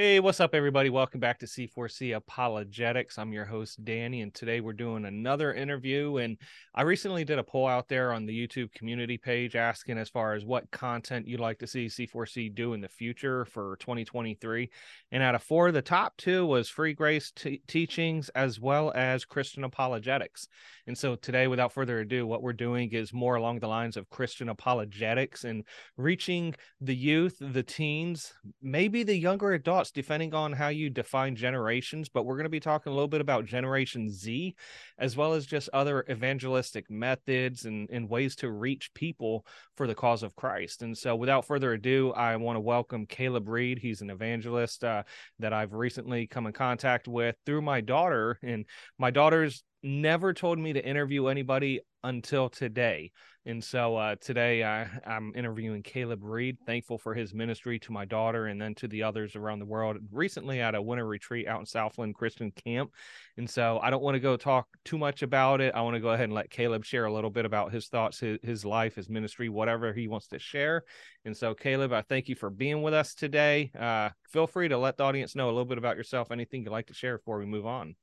Hey, what's up, everybody? Welcome back to C4C Apologetics. I'm your host, Danny, and today we're doing another interview. And I recently did a poll out there on the YouTube community page asking as far as what content you'd like to see C4C do in the future for 2023. And out of four, the top two was free grace t- teachings as well as Christian apologetics. And so today, without further ado, what we're doing is more along the lines of Christian apologetics and reaching the youth, the teens, maybe the younger adults depending on how you define generations. But we're going to be talking a little bit about Generation Z, as well as just other evangelistic methods and, and ways to reach people for the cause of Christ. And so, without further ado, I want to welcome Caleb Reed. He's an evangelist uh, that I've recently come in contact with through my daughter. And my daughter's never told me to interview anybody until today. And so uh, today I, I'm interviewing Caleb Reed, thankful for his ministry to my daughter and then to the others around the world. Recently at a winter retreat out in Southland Christian Camp. And so I don't want to go talk too much about it. I want to go ahead and let Caleb share a little bit about his thoughts, his, his life, his ministry, whatever he wants to share. And so, Caleb, I thank you for being with us today. Uh, feel free to let the audience know a little bit about yourself, anything you'd like to share before we move on.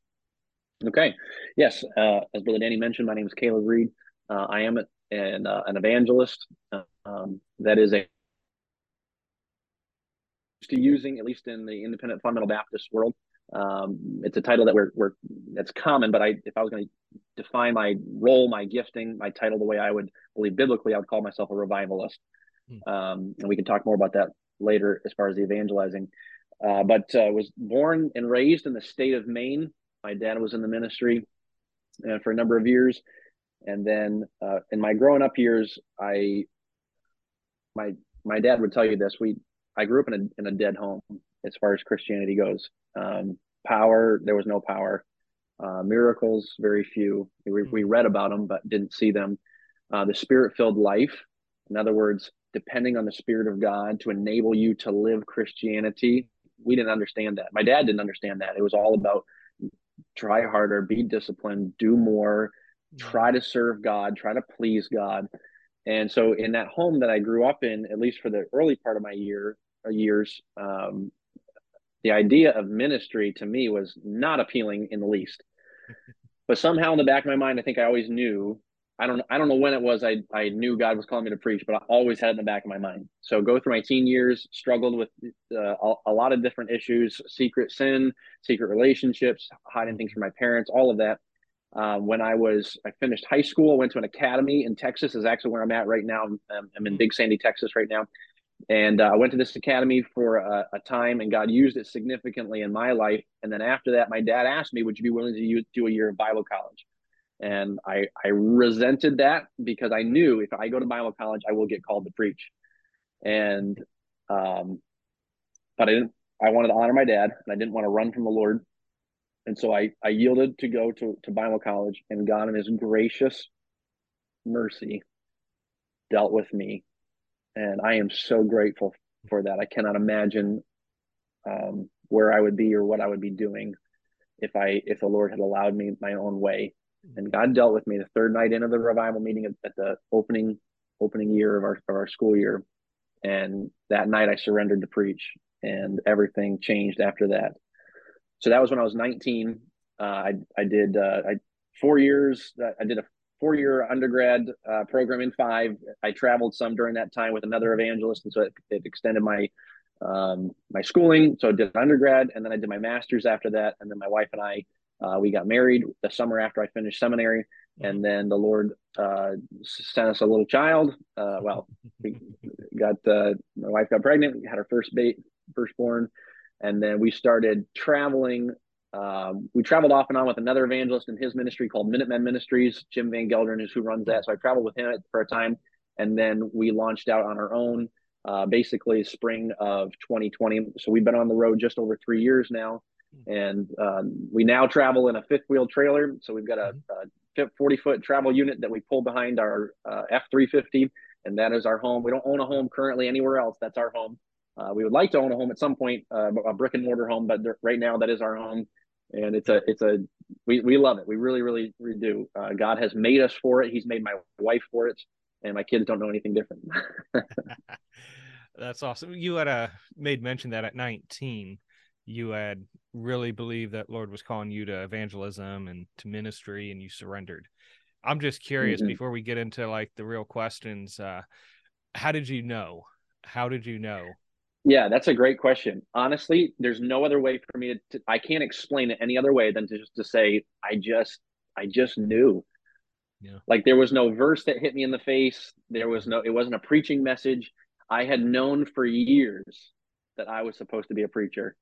Okay. Yes. Uh, as Brother Danny mentioned, my name is Caleb Reed. Uh, I am an, uh, an evangelist. Um, that is a to using at least in the independent fundamental Baptist world. Um, it's a title that we're, we're that's common, but I if I was going to define my role, my gifting, my title the way I would believe biblically, I would call myself a revivalist. Hmm. Um, and we can talk more about that later as far as the evangelizing. Uh, but uh, was born and raised in the state of Maine, my dad was in the ministry uh, for a number of years, and then uh, in my growing up years, I my my dad would tell you this. We I grew up in a in a dead home as far as Christianity goes. Um, power, there was no power. Uh, miracles, very few. We, we hmm. read about them, but didn't see them. Uh, the spirit filled life, in other words, depending on the spirit of God to enable you to live Christianity. We didn't understand that. My dad didn't understand that. It was all about try harder, be disciplined, do more, try to serve God, try to please God. And so in that home that I grew up in, at least for the early part of my year uh, years, um, the idea of ministry to me was not appealing in the least. but somehow in the back of my mind, I think I always knew I don't I don't know when it was I I knew God was calling me to preach, but I always had it in the back of my mind. So go through my teen years, struggled with uh, a, a, lot of different issues, secret sin, secret relationships, hiding things from my parents, all of that. Uh, when I was I finished high school, I went to an academy in Texas. Is actually where I'm at right now. I'm, I'm in hmm. Big Sandy, Texas, right now, and uh, I went to this academy for a, a, time, and God used it significantly in my life. And then after that, my dad asked me, "Would you be willing to use, do a year of Bible college?" And I, I resented that because I knew if I go to Bible college, I will get called to preach. And, um, but I didn't, I wanted to honor my dad and I didn't want to run from the Lord. And so I, I yielded to go to, to Bible college and God in his gracious mercy dealt with me. And I am so grateful for that. I cannot imagine um, where I would be or what I would be doing if I if the Lord had allowed me my own way and God dealt with me the third night into the revival meeting at, the opening opening year of our of our school year, and that night I surrendered to preach, and everything changed after that. So that was when I was 19. Uh, I I did uh, I four years. Uh, I did a four year undergrad uh, program in five. I traveled some during that time with another evangelist, and so it, it extended my um, my schooling. So I did undergrad, and then I did my master's after that, and then my wife and I uh, we got married the summer after I finished seminary, and then the Lord uh, sent us a little child. Uh, well, we got uh, my wife got pregnant, we had our first bait, firstborn, and then we started traveling. Um, we traveled off and on with another evangelist in his ministry called Minutemen Ministries. Jim Van Gelderen is who runs that. So I traveled with him for a time, and then we launched out on our own. Uh, basically, spring of 2020. So we've been on the road just over three years now and um, we now travel in a fifth wheel trailer. So we've got a, mm-hmm. a 40 foot travel unit that we pull behind our uh, F 350, and that is our home. We don't own a home currently anywhere else. That's our home. Uh, we would like to own a home at some point, uh, a brick and mortar home, but right now that is our home, and it's a it's a we, we love it. We really really, really do. Uh, God has made us for it. He's made my wife for it, and my kids don't know anything different. That's awesome. You had a uh, made mention that at 19 you had really believed that Lord was calling you to evangelism and to ministry and you surrendered. I'm just curious mm-hmm. before we get into like the real questions, uh, how did you know? How did you know? Yeah, that's a great question. Honestly, there's no other way for me to, to I can't explain it any other way than to just to say I just I just knew. Yeah. Like there was no verse that hit me in the face. There was no it wasn't a preaching message. I had known for years that I was supposed to be a preacher.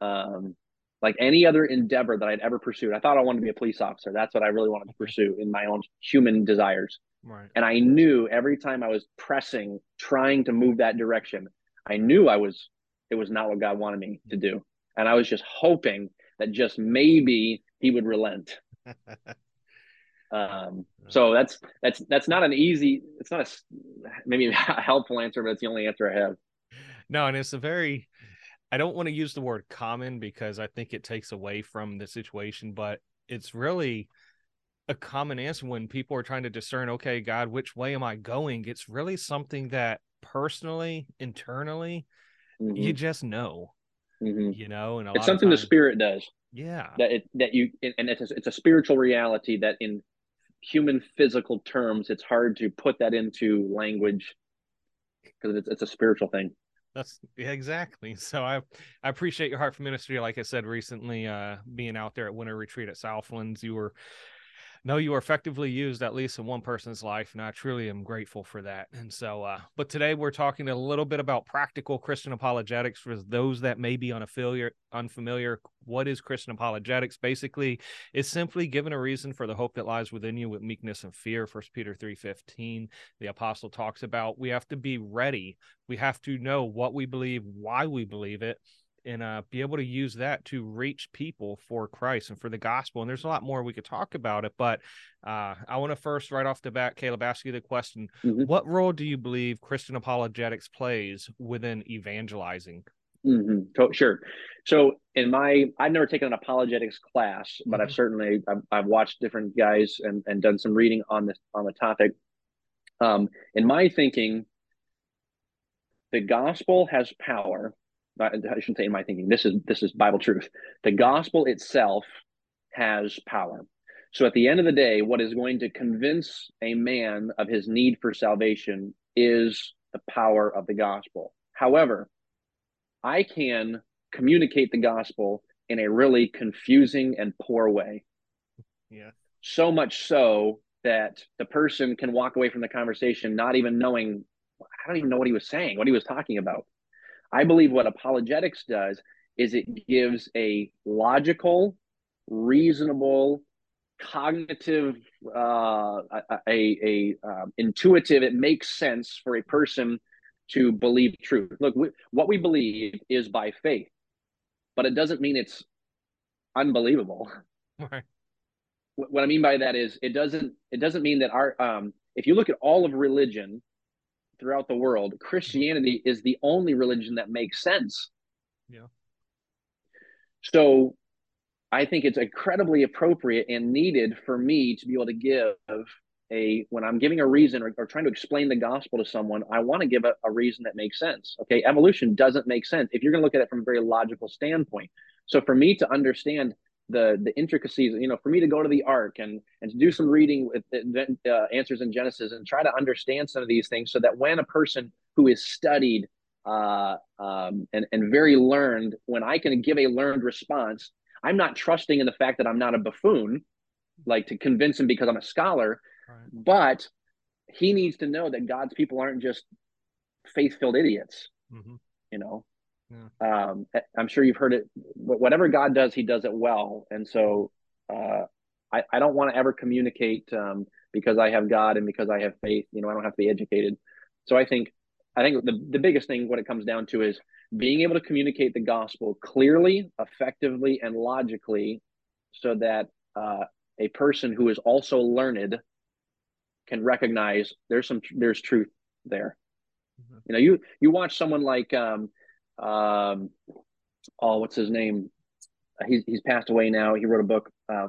Um, like any other endeavor that I'd ever pursued. I thought I wanted to be a police officer. That's what I really wanted to pursue in my own human desires. Right. And I knew every time I was pressing, trying to move that direction, I knew I was it was not what God wanted me to do. And I was just hoping that just maybe he would relent. um, so that's that's that's not an easy it's not a maybe a helpful answer, but it's the only answer I have. No, and it's a very I don't want to use the word common because I think it takes away from the situation, but it's really a common answer when people are trying to discern, okay, God, which way am I going? It's really something that personally, internally, mm-hmm. you just know, mm-hmm. you know, and it's something times, the spirit does. Yeah. That it, that you, and it's a, it's a spiritual reality that in human physical terms, it's hard to put that into language because it's, it's a spiritual thing. That's exactly. So I I appreciate your heart for ministry. Like I said recently, uh, being out there at winter retreat at Southlands, you were no, you are effectively used at least in one person's life, and I truly am grateful for that. And so, uh, but today we're talking a little bit about practical Christian apologetics for those that may be unfamiliar. Unfamiliar, what is Christian apologetics? Basically, it's simply giving a reason for the hope that lies within you with meekness and fear. First Peter three fifteen, the apostle talks about we have to be ready. We have to know what we believe, why we believe it, and uh, be able to use that to reach people for Christ and for the gospel. And there's a lot more we could talk about it, but uh, I want to first, right off the bat, Caleb, ask you the question: mm-hmm. What role do you believe Christian apologetics plays within evangelizing? Mm-hmm. Sure. So in my, I've never taken an apologetics class, but mm-hmm. I've certainly I've, I've, watched different guys and, and done some reading on this on the topic. Um, in my thinking, the gospel has power I shouldn't say in my thinking. This is this is Bible truth. The gospel itself has power. So at the end of the day, what is going to convince a man of his need for salvation is the power of the gospel. However, I can communicate the gospel in a really confusing and poor way. Yeah. So much so that the person can walk away from the conversation not even knowing I don't even know what he was saying, what he was talking about. I believe what apologetics does is it gives a logical, reasonable, cognitive, uh, a, a, um, intuitive. It makes sense for a person to believe truth. Look, we, what we believe is by faith, but it doesn't mean it's unbelievable. Right. What I mean by that is it doesn't it doesn't mean that our um, if you look at all of religion, throughout the world, Christianity is the only religion that makes sense. Yeah. So I think it's incredibly appropriate and needed for me to be able to give a when I'm giving a reason or, or trying to explain the gospel to someone, I want to give a, a reason that makes sense. Okay, evolution doesn't make sense if you're going to look at it from a very logical standpoint. So for me to understand the the intricacies you know for me to go to the ark and and to do some reading with uh, answers in genesis and try to understand some of these things so that when a person who is studied uh, um, and and very learned when i can give a learned response i'm not trusting in the fact that i'm not a buffoon like to convince him because i'm a scholar right. but he needs to know that god's people aren't just faith-filled idiots mm-hmm. you know yeah. Um, I'm sure you've heard it. Whatever God does, He does it well, and so uh, I, I don't want to ever communicate um, because I have God and because I have faith. You know, I don't have to be educated. So I think I think the the biggest thing what it comes down to is being able to communicate the gospel clearly, effectively, and logically, so that uh, a person who is also learned can recognize there's some there's truth there. Mm-hmm. You know, you you watch someone like um, um, oh, what's his name? He's he's passed away now. He wrote a book, uh,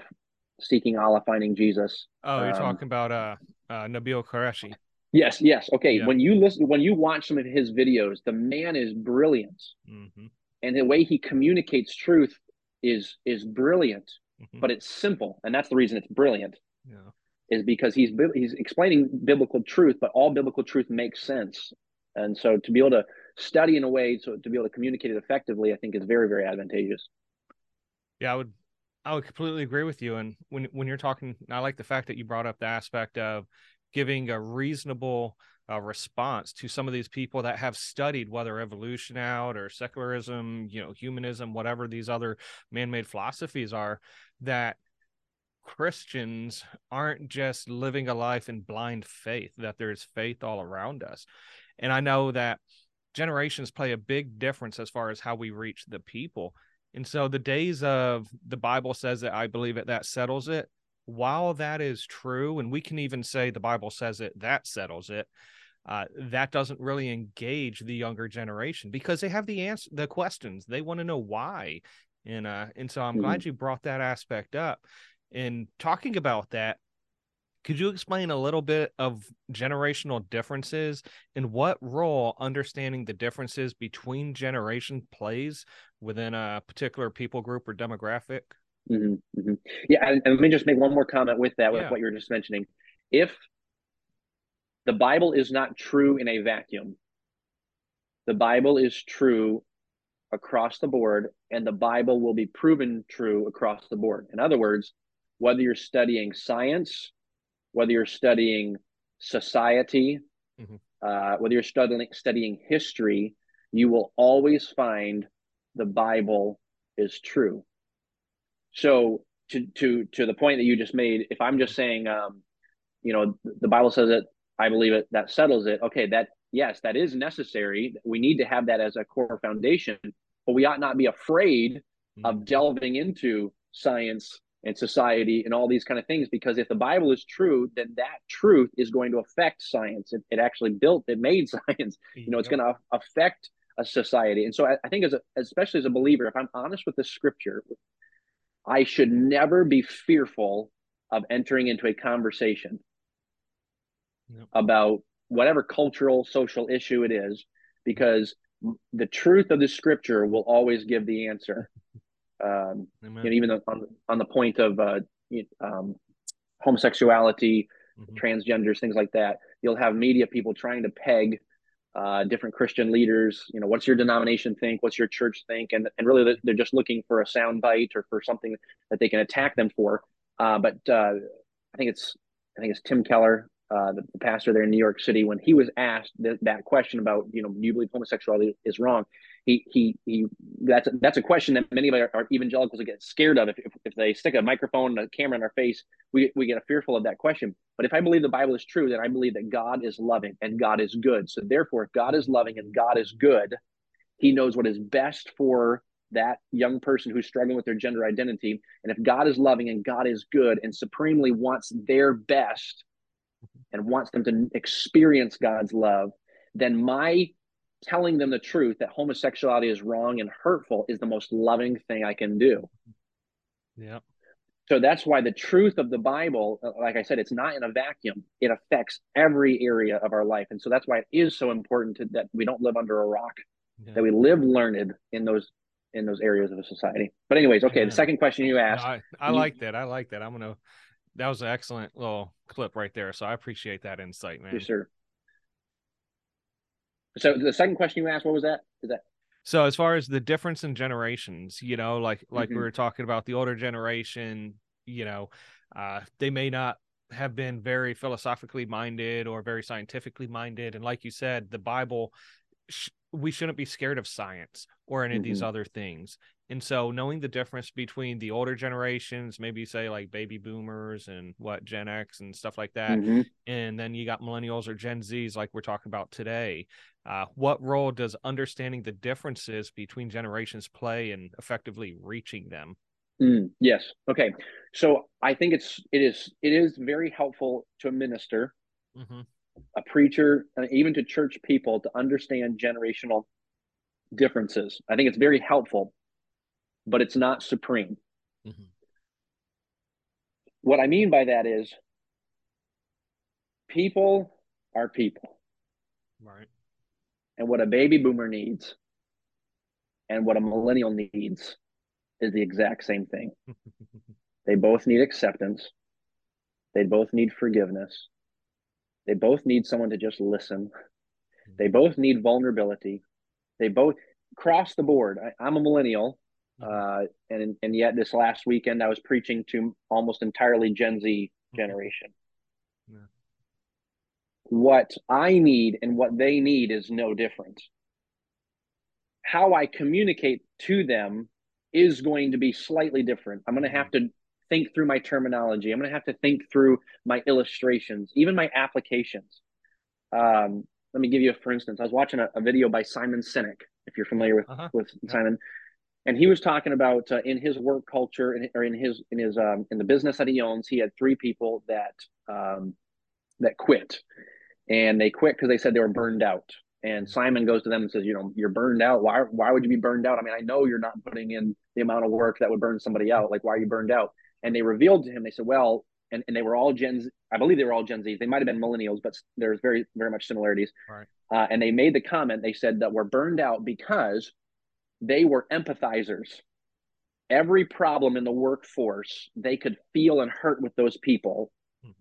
"Seeking Allah, Finding Jesus." Oh, you're um, talking about uh, uh, Nabeel Qureshi. Yes, yes. Okay. Yeah. When you listen, when you watch some of his videos, the man is brilliant. Mm-hmm. and the way he communicates truth is is brilliant, mm-hmm. but it's simple, and that's the reason it's brilliant. Yeah. Is because he's he's explaining biblical truth, but all biblical truth makes sense, and so to be able to study in a way so to be able to communicate it effectively, I think is very very advantageous. Yeah, I would I would completely agree with you. And when when you're talking, I like the fact that you brought up the aspect of giving a reasonable uh, response to some of these people that have studied whether evolution out or secularism, you know, humanism, whatever these other man-made philosophies are, that Christians aren't just living a life in blind faith, that there's faith all around us. And I know that generations play a big difference as far as how we reach the people. And so the days of the Bible says that I believe it, that settles it. While that is true, and we can even say the Bible says it, that settles it. Uh, that doesn't really engage the younger generation because they have the answer, the questions. They want to know why, and uh, and so I'm mm-hmm. glad you brought that aspect up. And talking about that, could you explain a little bit of generational differences and what role understanding the differences between generation plays within a particular people group or demographic? Mm-hmm, mm-hmm. Yeah, and, and, let me just make one more comment with that, with yeah. what you were just mentioning. If the Bible is not true in a vacuum, the Bible is true across the board, and the Bible will be proven true across the board. In other words, whether you're studying science whether you're studying society, mm-hmm. uh, whether you're studying studying history, you will always find the Bible is true. So to to to the point that you just made, if I'm just saying, um, you know, the Bible says it, I believe it, that settles it. Okay, that yes, that is necessary. We need to have that as a core foundation, but we ought not be afraid mm-hmm. of delving into science and society and all these kind of things because if the bible is true then that truth is going to affect science. It, it actually built it made science. You know it's going to affect a society. And so I, I, think as a, especially as a believer if i'm honest with the scripture i should never be fearful of entering into a conversation yep. about whatever cultural social issue it is because the truth of the scripture will always give the answer um, you know, even on on the point of uh, um, homosexuality, mm-hmm. transgenders, things like that. You'll have media people trying to peg uh, different Christian leaders. You know, what's your denomination think? What's your church think? And and really, they're just looking for a sound bite or for something that they can attack them for. Uh, but uh, I think it's I think it's Tim Keller, uh, the, pastor there in New York City, when he was asked th- that question about, you know, do you believe homosexuality is wrong? he he he that's a, that's a question that many of our, our evangelicals get scared of. If, if, if they stick a microphone and a camera in our face we, we get fearful of that question. But if i believe the bible is true then i believe that god is loving and god is good. So therefore if god is loving and god is good he knows what is best for that young person who's struggling with their gender identity. And if god is loving and god is good and supremely wants their best and wants them to experience god's love then my telling them the truth that homosexuality is wrong and hurtful is the most loving thing I can do. Yeah. So that's why the truth of the Bible, like I said, it's not in a vacuum. It affects every area of our life. And so that's why it is so important to, that we don't live under a rock, yeah. that we live learned in those in those areas of a society. But anyways, okay, yeah. the second question you asked. No, I, I like that. I like that. I'm gonna that was an excellent little clip right there. So I appreciate that insight, man. Yes, sir. So the second question you asked, what was that? Is that so as far as the difference in generations, you know, like like mm-hmm. we were talking about the older generation, you know, uh, they may not have been very philosophically minded or very scientifically minded, and like you said, the Bible, sh- we shouldn't be scared of science or any mm-hmm. of these mm-hmm. other things. And so knowing the difference between the older generations, maybe say like baby boomers and what Gen X and stuff like that, mm-hmm. and then you got millennials or Gen Zs like we're talking about today. Uh, what role does understanding the differences between generations play in effectively reaching them? Mm, yes. Okay. So I think it's it is it is very helpful to a minister, mm-hmm. a preacher, and even to church people to understand generational differences. I think it's very helpful but it's not supreme. Mm-hmm. What I mean by that is people are people. Right. And what a baby boomer needs and what a millennial needs is the exact same thing. they both need acceptance. They both need forgiveness. They both need someone to just listen. They both need vulnerability. They both cross the board. I, am a millennial, uh, and and yet this last weekend I was preaching to almost entirely Gen Z generation. Yeah. What I need and what they need is no different. How I communicate to them is going to be slightly different. I'm going to have to think through my terminology. I'm going to have to think through my illustrations, even my applications. Um, let me give you a for instance. I was watching a, a video by Simon Sinek, if you're familiar with uh-huh. with. Simon, and he was talking about uh, in his work culture in, or in his in his um, in the business that he owns, he had three people that um, that quit, and they quit because they said they were burned out. And Simon goes to them and says, you know, you're burned out. Why why would you be burned out? I mean, I know you're not putting in the amount of work that would burn somebody out. Like, why are you burned out? And they revealed to him, they said, well, and, and they were all Gen Z. I believe they were all Gen Zs. They might have been millennials, but there's very, very much similarities. Right. Uh, and they made the comment, they said that we're burned out because they were empathizers. Every problem in the workforce, they could feel and hurt with those people. Mm-hmm.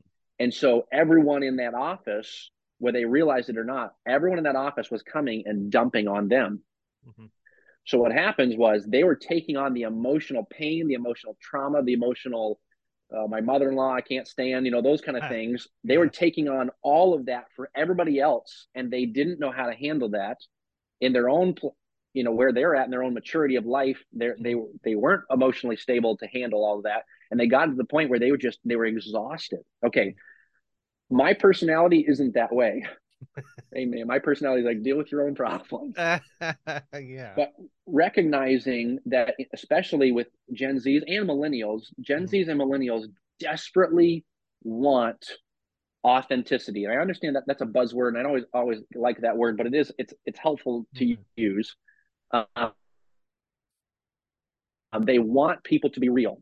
And so everyone in that office whether they realized it or not, everyone in that office was coming and dumping on them. Mm-hmm. So what happens was they were taking on the emotional pain, the emotional trauma, the emotional uh, my mother-in-law I can't stand, you know, those kind of things. They were taking on all of that for everybody else and they didn't know how to handle that in their own you know where they're at in their own maturity of life. They they they weren't emotionally stable to handle all of that and they got to the point where they were just they were exhausted. Okay, my personality isn't that way. hey man, my personality is like deal with your own problems. yeah. But recognizing that, especially with Gen Zs and millennials, Gen mm-hmm. Zs and millennials desperately want authenticity. And I understand that that's a buzzword, and I always always like that word, but it is it's it's helpful to mm-hmm. use. Uh, they want people to be real.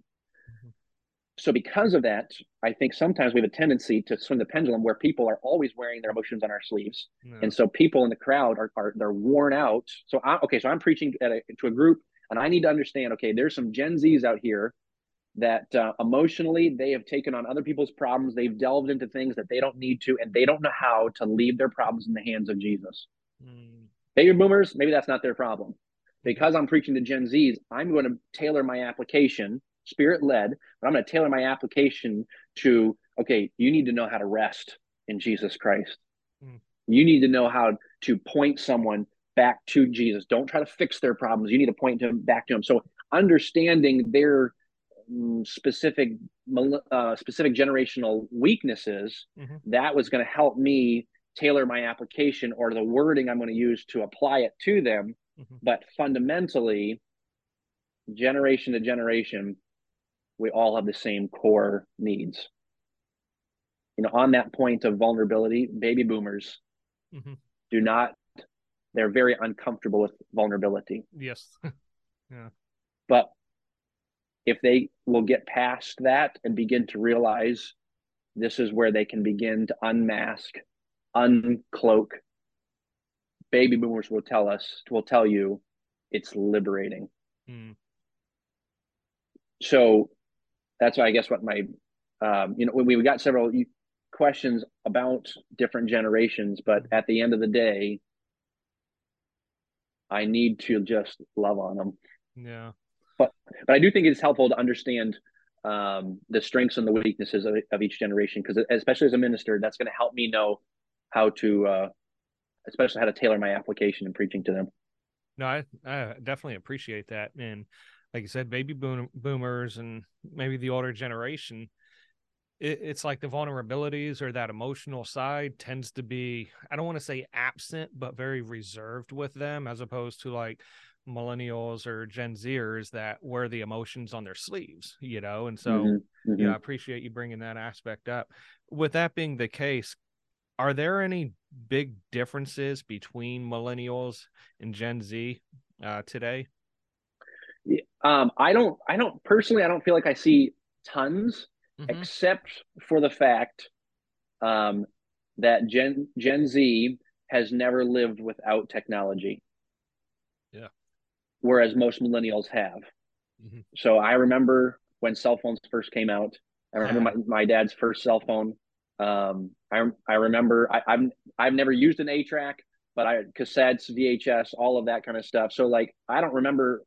So because of that i think sometimes we have a tendency to swing the pendulum where people are always wearing their emotions on our sleeves. And so people in the crowd are, are they're worn out. So I, okay so i'm preaching a, to a group and i need to understand okay there's some gen z's out here that uh, emotionally they have taken on other people's problems. They've delved into things that they don't need to and they don't know how to leave their problems in the hands of jesus. Mm. Baby boomers maybe that's not their problem because i'm preaching to gen z's i'm going to tailor my application spirit led, but I'm going to tailor my application to okay, you need to know how to rest in Jesus Christ. Mm. You need to know how to point someone back to Jesus. Don't try to fix their problems. You need to point them back to him. So understanding their um, specific uh, specific generational weaknesses, mm-hmm. that was going to help me tailor my application or the wording I'm going to use to apply it to them. Mm-hmm. But fundamentally, generation to generation, we all have the same core needs. You know, on that point of vulnerability, baby boomers mm-hmm. do not, they're very uncomfortable with vulnerability. Yes. yeah. But if they will get past that and begin to realize this is where they can begin to unmask, uncloak, baby boomers will tell us, will tell you it's liberating. Mm. So that's why I guess what my um, you know we, we got several questions about different generations, but at the end of the day, I need to just love on them. Yeah. But but I do think it's helpful to understand um, the strengths and the weaknesses of, of each generation because especially as a minister, that's going to help me know how to, uh, especially how to tailor my application and preaching to them. No, I, I definitely appreciate that, and like you said, baby boom, boomers and maybe the older generation, it, it's like the vulnerabilities or that emotional side tends to be, I don't want to say absent, but very reserved with them, as opposed to like millennials or Gen Zers that wear the emotions on their sleeves, you know? And so, mm-hmm, mm-hmm. yeah, I appreciate you bringing that aspect up. With that being the case, are there any big differences between millennials and Gen Z uh, today? Um, I don't. I don't personally. I don't feel like I see tons, mm-hmm. except for the fact um, that Gen Gen Z has never lived without technology. Yeah. whereas most millennials have. Mm-hmm. So I remember when cell phones first came out. I remember my, my dad's first cell phone. Um, I I remember I, I've I've never used an eight track, but I cassettes, VHS, all of that kind of stuff. So like I don't remember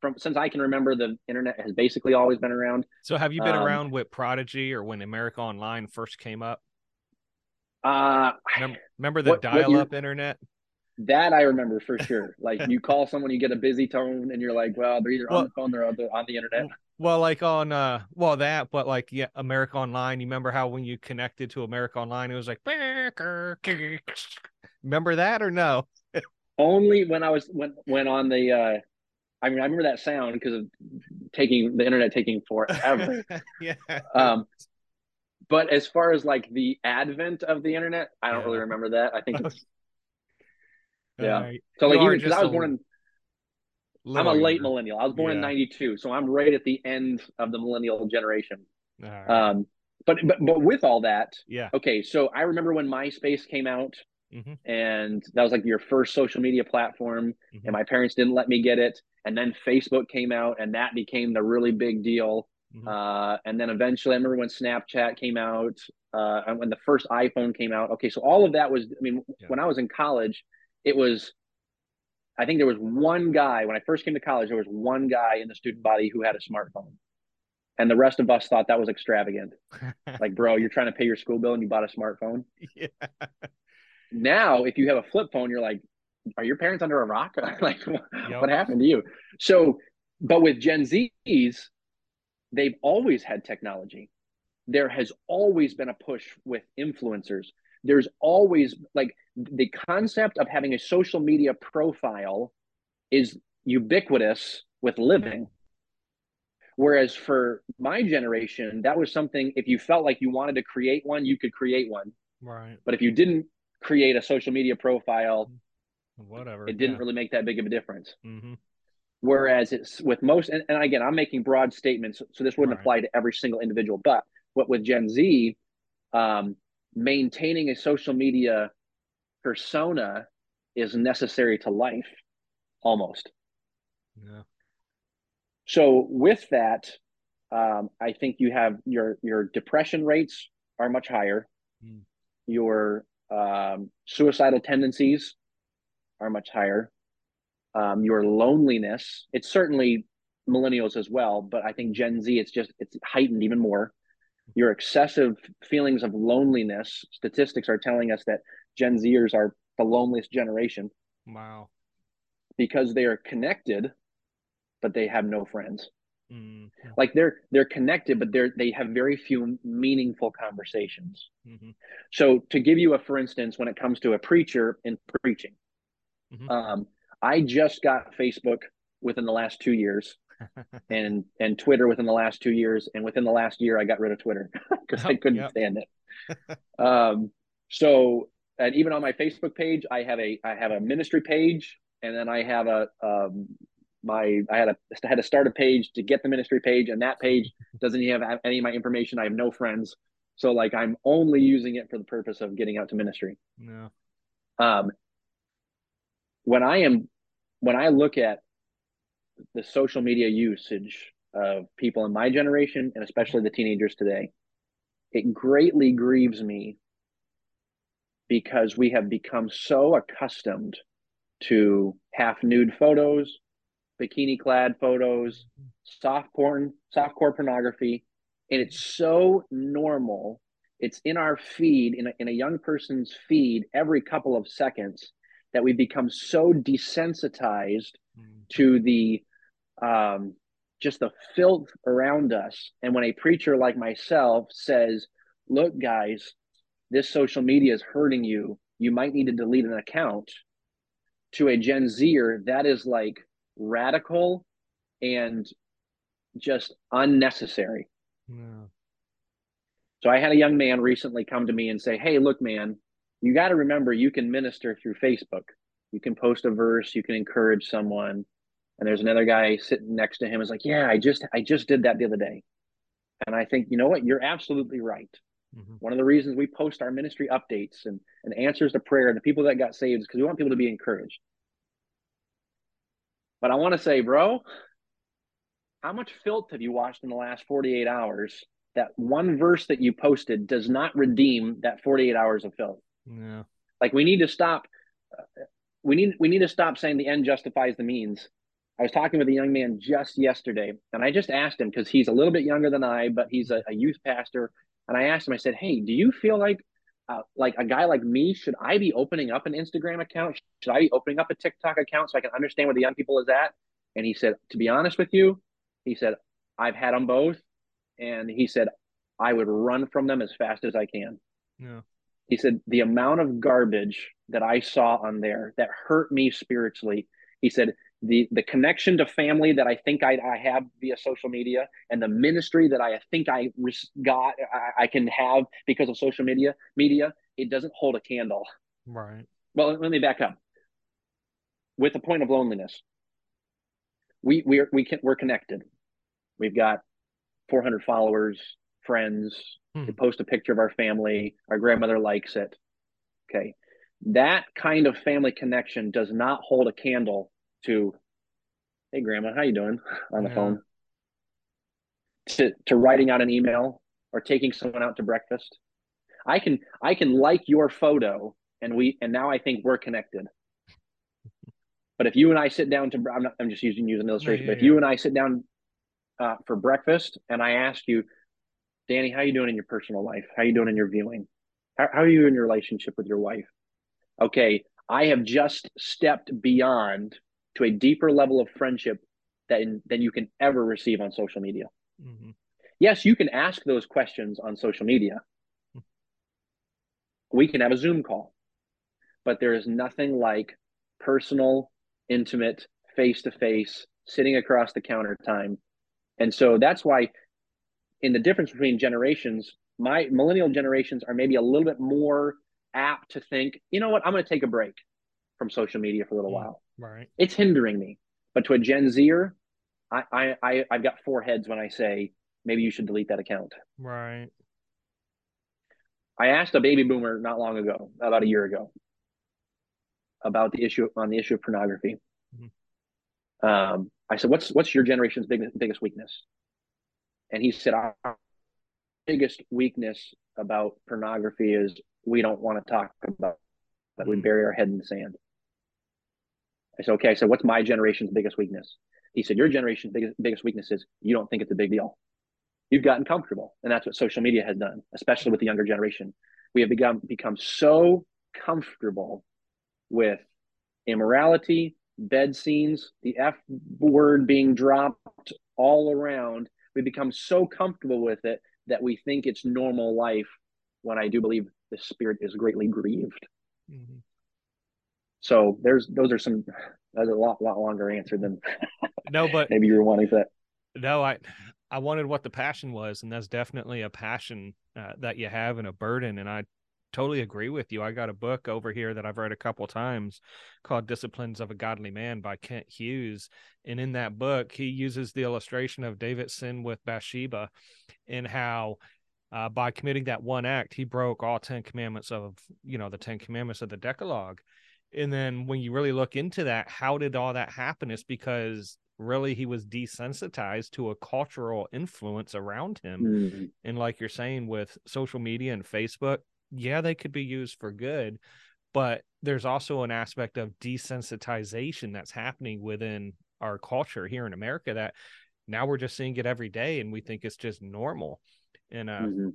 from since I can remember the internet has basically always been around. So have you been um, around with Prodigy or when America Online first came up? Uh remember, remember the what, dial-up what internet? That I remember for sure. Like you call someone, you get a busy tone, and you're like, "Well, they're either well, on the phone, or on the, on the internet." Well, like on uh, well that, but like yeah, America Online. You remember how when you connected to America Online, it was like, remember that or no? Only when I was when when on the uh I mean, I remember that sound because of taking the internet taking forever. yeah. Um, but as far as like the advent of the internet, I don't yeah. really remember that. I think it's yeah. So like even because I was born in I'm a late millennial. I was born yeah. in '92, so I'm right at the end of the millennial generation. Right. Um, but but but with all that, yeah. Okay, so I remember when MySpace came out, mm-hmm. and that was like your first social media platform, mm-hmm. and my parents didn't let me get it, and then Facebook came out, and that became the really big deal. Mm-hmm. Uh, and then eventually, I remember when Snapchat came out, uh, and when the first iPhone came out. Okay, so all of that was, I mean, yeah. when I was in college, it was. I think there was one guy when I first came to college. There was one guy in the student body who had a smartphone, and the rest of us thought that was extravagant. like, bro, you're trying to pay your school bill and you bought a smartphone. Yeah. Now, if you have a flip phone, you're like, are your parents under a rock? like, yep. what happened to you? So, but with Gen Zs, they've always had technology. There has always been a push with influencers. There's always like the concept of having a social media profile is ubiquitous with living. Whereas for my generation, that was something, if you felt like you wanted to create one, you could create one. Right. But if you didn't create a social media profile, whatever, it didn't yeah. really make that big of a difference. Mm-hmm. Whereas it's with most, and, and, again, I'm making broad statements, so this wouldn't right. apply to every single individual. But what with Gen Z, um, maintaining a social media persona is necessary to life, almost. Yeah. So with that, um, I think you have your your depression rates are much higher. Mm. Your um, suicidal tendencies are much higher um, your loneliness. It's certainly millennials as well, but I think Gen Z, it's just it's heightened even more. Your excessive feelings of loneliness. Statistics are telling us that Gen Zers are the loneliest generation. Wow. Because they are connected, but they have no friends. Mm-hmm. Like they're they're connected, but they're they have very few meaningful conversations. Mm-hmm. So to give you a for instance, when it comes to a preacher in preaching, mm-hmm. um, I just got Facebook within the last two years, and and Twitter within the last two years, and within the last year, I got rid of Twitter because oh, I couldn't yep. stand it. um, so, and even on my Facebook page, I have a I have a ministry page, and then I have a um, my I had a I had to start a page to get the ministry page, and that page doesn't even have any of my information. I have no friends, so like I'm only using it for the purpose of getting out to ministry. Yeah. Um, when I am when I look at the social media usage of people in my generation and especially the teenagers today, it greatly grieves me because we have become so accustomed to half nude photos, bikini clad photos, soft porn, soft core pornography, and it's so normal. It's in our feed, in a, in a young person's feed every couple of seconds that we become so desensitized. To the um, just the filth around us. And when a preacher like myself says, "Look, guys, this social media is hurting you. You might need to delete an account," to a Gen Zer, that is like radical and just unnecessary. Yeah. So I had a young man recently come to me and say, "Hey, look, man, you got to remember you can minister through Facebook. You can post a verse, you can encourage someone. And there's another guy sitting next to him is like, "Yeah, I just I just did that the other day." And I think, you know what? You're absolutely right. Mm-hmm. One of the reasons we post our ministry updates and, and answers to prayer and the people that got saved is because we want people to be encouraged. But I want to say, bro, how much filth have you watched in the last 48 hours? That one verse that you posted does not redeem that 48 hours of filth. Yeah. Like we need to stop. We need we need to stop saying the end justifies the means. I was talking with a young man just yesterday, and I just asked him because he's a little bit younger than I, but he's a, a youth pastor. And I asked him, I said, "Hey, do you feel like uh, like a guy like me, should I be opening up an Instagram account? Should I be opening up a TikTok account so I can understand where the young people is at? And he said, to be honest with you, he said, I've had them both. And he said, I would run from them as fast as I can. Yeah. He said, the amount of garbage that I saw on there that hurt me spiritually. He said, the the connection to family that I think I, I have via social media and the ministry that I think I got I, I, can have because of social media media it doesn't hold a candle. Right. Well, let me back up. With the point of loneliness, we we are, we can we're connected. We've got 400 followers, friends. Hmm. We post a picture of our family. Our grandmother likes it. Okay, that kind of family connection does not hold a candle to hey grandma how you doing on the yeah. phone to to writing out an email or taking someone out to breakfast i can i can like your photo and we and now i think we're connected but if you and i sit down to i'm, not, I'm just using you as an illustration yeah, yeah, but if you and i sit down uh, for breakfast and i ask you danny how you doing in your personal life how you doing in your viewing how, how are you in your relationship with your wife okay i have just stepped beyond to a deeper level of friendship than than you can ever receive on social media. Mm-hmm. Yes, you can ask those questions on social media. We can have a Zoom call, but there is nothing like personal, intimate, face to face, sitting across the counter time. And so that's why, in the difference between generations, my millennial generations are maybe a little bit more apt to think, you know what, I'm going to take a break from social media for a little mm, while. Right. It's hindering me. But to a Gen Zer, I, I, I've got four heads when I say maybe you should delete that account. Right. I asked a baby boomer not long ago, about a year ago, about the issue on the issue of pornography. Mm-hmm. Um, I said, "What's what's your generation's biggest biggest weakness?" And he said, "Our biggest weakness about pornography is we don't want to talk about that. We mm-hmm. bury our head in the sand." I said, okay. I said, what's my generation's biggest weakness? He said, your generation's biggest, biggest weakness is you don't think it's a big deal. You've gotten comfortable. And that's what social media has done, especially with the younger generation. We have become, become so comfortable with immorality, bed scenes, the F word being dropped all around. We become so comfortable with it that we think it's normal life when I do believe the spirit is greatly grieved. Mm-hmm. So there's those are some that's a lot lot longer answer than no, but maybe you were wanting that. No, I I wanted what the passion was, and that's definitely a passion uh, that you have and a burden. And I totally agree with you. I got a book over here that I've read a couple times called Disciplines of a Godly Man by Kent Hughes. And in that book, he uses the illustration of David's sin with Bathsheba and how uh, by committing that one act, he broke all 10 commandments of, you know, the 10 commandments of the Decalogue and then when you really look into that how did all that happen is because really he was desensitized to a cultural influence around him mm-hmm. and like you're saying with social media and facebook yeah they could be used for good but there's also an aspect of desensitization that's happening within our culture here in america that now we're just seeing it every day and we think it's just normal and uh, mm-hmm.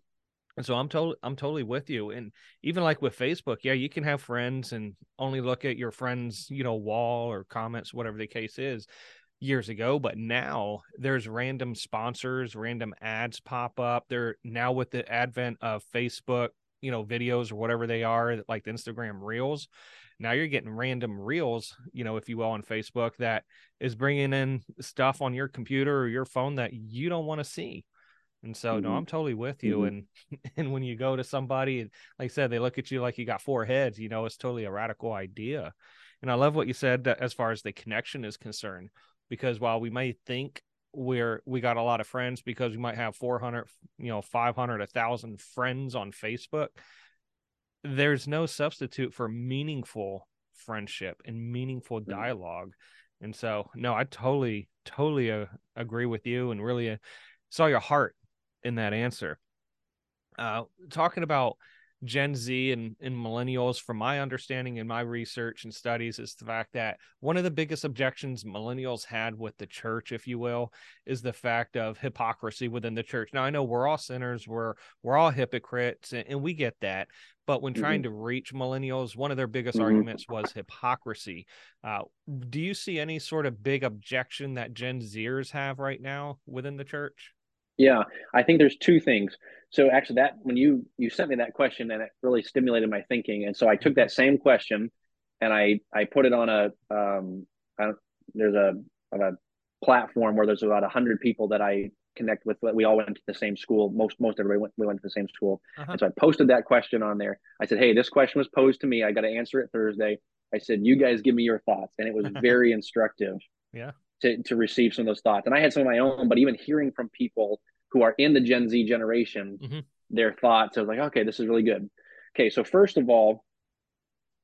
And so I'm totally I'm totally with you. And even like with Facebook, yeah, you can have friends and only look at your friends, you know, wall or comments, whatever the case is, years ago. But now there's random sponsors, random ads pop up. They're now with the advent of Facebook, you know, videos or whatever they are, like the Instagram Reels. Now you're getting random reels, you know, if you will, on Facebook that is bringing in stuff on your computer or your phone that you don't want to see. And so, mm-hmm. no, I'm totally with you. Mm-hmm. And and when you go to somebody, like I said, they look at you like you got four heads. You know, it's totally a radical idea. And I love what you said as far as the connection is concerned, because while we may think we're we got a lot of friends because we might have 400, you know, 500, a thousand friends on Facebook, there's no substitute for meaningful friendship and meaningful dialogue And so, no, I totally, totally uh, agree with you and really uh, saw your heart in that answer. Uh, talking about Gen Z and, and millennials, from my understanding and my research and studies, is the fact that one of the biggest objections millennials had with the church, if you will, is the fact of hypocrisy within the church. Now I know we're all sinners, we're we're all hypocrites, and, and we get that. But when mm-hmm. trying to reach millennials, one of their biggest mm-hmm. arguments was hypocrisy. Uh, do you see any sort of big objection that Gen Zers have right now within the church? Yeah, I think there's two things. So actually, that when you you sent me that question, and it really stimulated my thinking, and so I took that same question, and I I put it on a um I there's a a platform where there's about a hundred people that I connect with. We all went to the same school. Most most everybody went we went to the same school, uh-huh. and so I posted that question on there. I said, hey, this question was posed to me. I got to answer it Thursday. I said, you guys give me your thoughts, and it was very instructive. Yeah. To, to receive some of those thoughts. And I had some of my own, but even hearing from people who are in the Gen Z generation, mm-hmm. their thoughts. I was like, okay, this is really good. Okay, so first of all,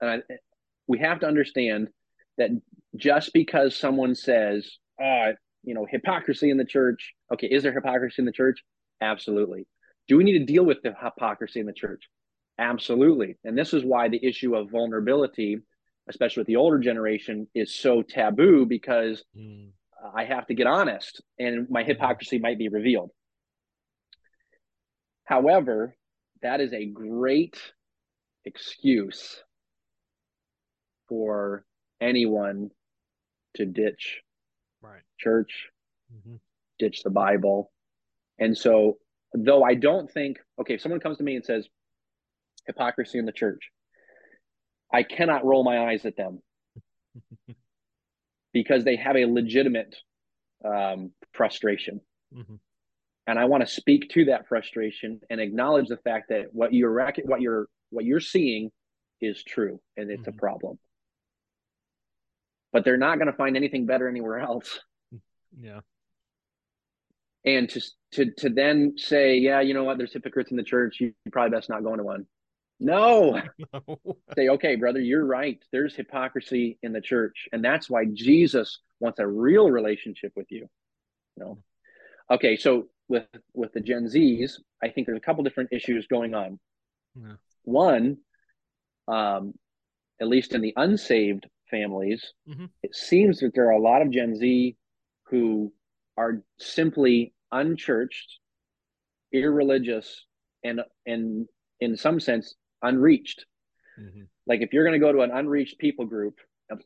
uh, we have to understand that just because someone says, uh, you know, hypocrisy in the church, okay, is there hypocrisy in the church? Absolutely. Do we need to deal with the hypocrisy in the church? Absolutely. And this is why the issue of vulnerability, especially with the older generation, is so taboo because mm. I have to get honest and my mm-hmm. hypocrisy might be revealed. However, that is a great excuse for anyone to ditch right. church, mm-hmm. ditch the Bible. And so, though I don't think, okay, if someone comes to me and says, hypocrisy in the church, I cannot roll my eyes at them because they have a legitimate um, frustration. Mm-hmm and I want to speak to that frustration and acknowledge the fact that what you're rec- what you're what you're seeing is true and it's mm-hmm. a problem. But they're not going to find anything better anywhere else. Yeah. And to to to then say, yeah, you know what? There's hypocrites in the church. You probably best not go into one. No. no. say, okay, brother, you're right. There's hypocrisy in the church, and that's why Jesus wants a real relationship with you. You know. Okay, so with with the Gen Zs, I think there's a couple different issues going on. Yeah. One, um, at least in the unsaved families, mm-hmm. it seems that there are a lot of Gen Z who are simply unchurched, irreligious, and and in some sense unreached. Mm-hmm. Like if you're going to go to an unreached people group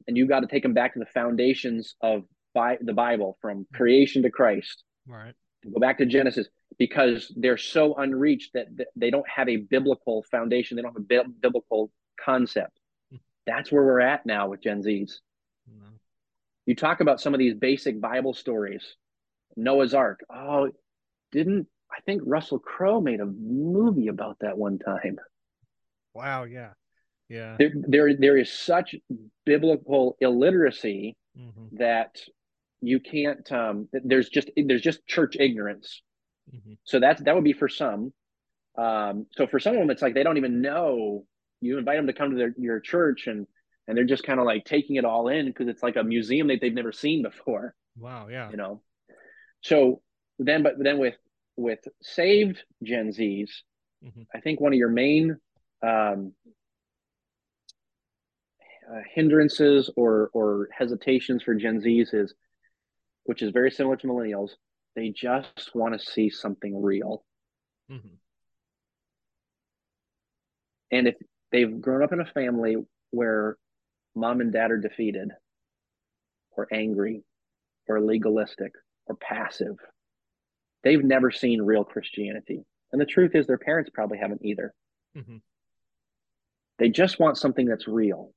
and you got to take them back to the foundations of by the Bible from creation to Christ. Right go back to Genesis because they're so unreached that they don't have a biblical foundation. They don't have a biblical concept. That's where we're at now with Gen Zs. Mm-hmm. You talk about some of these basic Bible stories, Noah's Ark. Oh, didn't I think Russell Crowe made a movie about that one time? Wow, yeah. Yeah. There there, there is such biblical illiteracy mm-hmm. that you can't um there's just there's just church ignorance. Mm-hmm. so that's that would be for some. Um so for some of them it's like they don't even know. You invite them to come to their your church and and they're just kind of like taking it all in because it's like a museum that they've never seen before wow yeah. you know? So then but then with with saved gen z's mm-hmm. i think one of your main um uh, hindrances or or hesitations for gen z's is which is very similar to millennials. They just want to see something real. Mm-hmm. And if they've grown up in a family where mom and dad are defeated or angry or legalistic or passive, they've never seen real Christianity. And the truth is, their parents probably haven't either. Mm-hmm. They just want something that's real.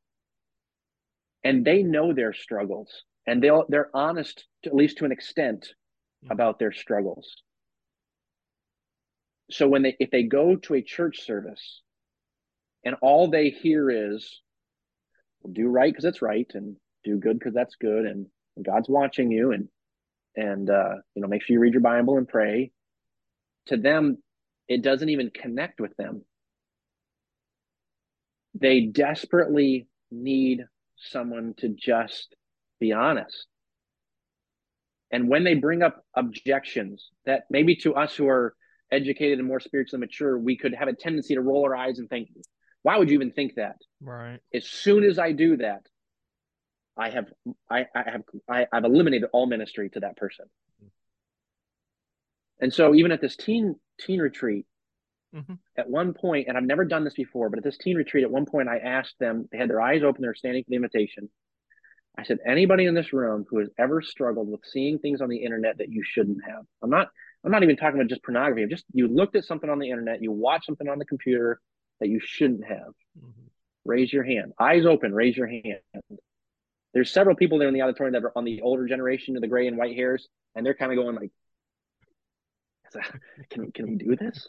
And they know their struggles and they'll they're honest to, at least to an extent mm-hmm. about their struggles so when they if they go to a church service and all they hear is do right because it's right and do good because that's good and, and, god's watching you and and uh, you know make sure you read your bible and pray to them it doesn't even connect with them they desperately need someone to just be honest. And when they bring up objections that maybe to us who are educated and more spiritually mature, we could have a tendency to roll our eyes and think, why would you even think that? Right. As soon as I do that, I have I, I have I, I've eliminated all ministry to that person. And so even at this teen teen retreat, mm-hmm. at one point, and I've never done this before, but at this teen retreat, at one point I asked them, they had their eyes open, they're standing for the invitation. I said, anybody in this room who has ever struggled with seeing things on the internet that you shouldn't have. I'm not I'm not even talking about just pornography. I'm just you looked at something on the internet, you watched something on the computer that you shouldn't have. Mm-hmm. Raise your hand. Eyes open, raise your hand. There's several people there in the auditorium that are on the older generation of the gray and white hairs, and they're kind of going like, "Can can we do this?"